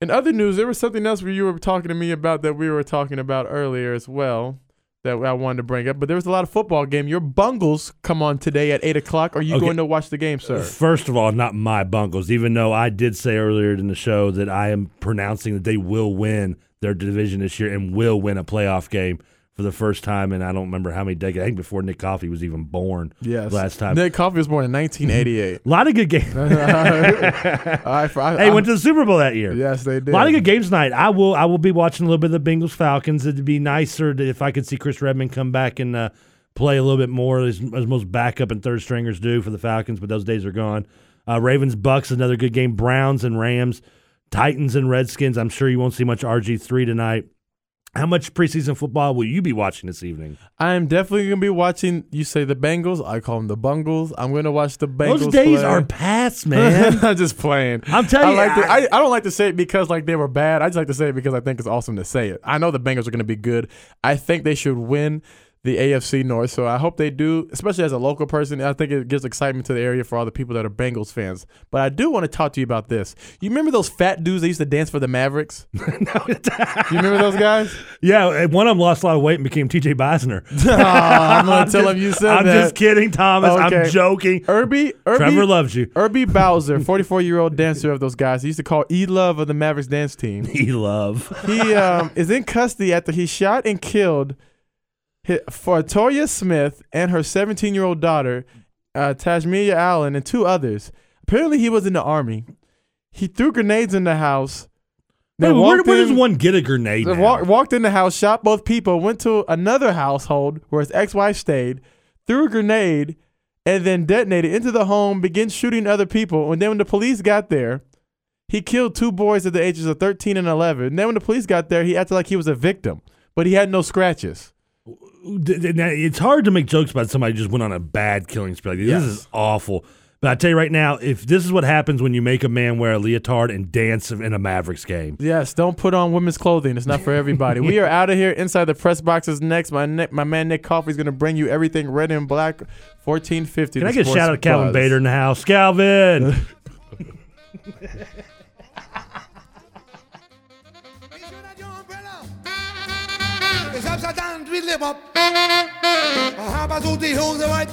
In other news, there was something else where you were talking to me about that we were talking about earlier as well. That I wanted to bring up, but there was a lot of football game. Your Bungles come on today at eight o'clock. Are you Okay. going to watch the game, sir? Uh, first of all, not my Bungles, even though I did say earlier in the show that I am pronouncing that they will win their division this year and will win a playoff game for the first time and I don't remember how many decades. I think before Nick Coffey was even born. Yes. Last time. Nick Coffey was born in 1988. A lot of good games. I, I, hey, went to the Super Bowl that year. Yes, they did. A lot of good games tonight. I will. I will be watching a little bit of the Bengals Falcons. It'd be nicer to, if I could see Chris Redman come back and uh, play a little bit more, as, as most backup and third stringers do for the Falcons. But those days are gone. Uh, Ravens Bucks another good game. Browns and Rams, Titans and Redskins. I'm sure you won't see much RG three tonight. How much preseason football will you be watching this evening? I'm definitely gonna be watching. You say the Bengals, I call them the Bungles. I'm gonna watch the Bengals. Those days play. are past, man. I'm just playing. I'm telling I you, like to, I- I, I don't like to say it because like they were bad. I just like to say it because I think it's awesome to say it. I know the Bengals are gonna be good. I think they should win the AFC North. So I hope they do, especially as a local person. I think it gives excitement to the area for all the people that are Bengals fans. But I do want to talk to you about this. You remember those fat dudes that used to dance for the Mavericks? No. you remember those guys? Yeah, one of them lost a lot of weight and became TJ Beisner. Aw, I'm gonna tell him you said that. I'm that. just kidding, Thomas. I'm joking. Irby, Irby, Trevor loves you. Erbie Bowser, 44 year old dancer of those guys. He used to call E Love of the Mavericks dance team. He love. He um, is in custody after he shot and killed for Toya Smith and her 17 year old daughter, uh, Tajmia Allen, and two others. Apparently, he was in the army. He threw grenades in the house, They Hey, where, where does in- one get a grenade? Walked in the house, shot both people, went to another household where his ex-wife stayed, threw a grenade, and then detonated into the home, began shooting other people. And then when the police got there, he killed two boys at the ages of 13 and 11. And then when the police got there, he acted like he was a victim, but he had no scratches. D- d- now, It's hard to make jokes about somebody who just went on a bad killing spree. This Yes. is awful. But I tell you right now, if this is what happens when you make a man wear a leotard and dance in a Mavericks game, Yes, don't put on women's clothing. It's not for everybody. we are out of here. Inside the press boxes next. My Nick, my man Nick Coffey is going to bring you everything red and black. 1450. can I get a shout out to Calvin Bader in the house? Calvin! Down, we live up. Habas ut i veit.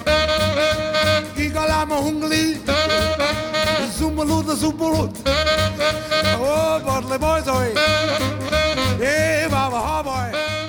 Giga la med hungelig. Zumbalut og zumbalut. Oh, bottle boys, oi. Yeah, baba, ha, boy.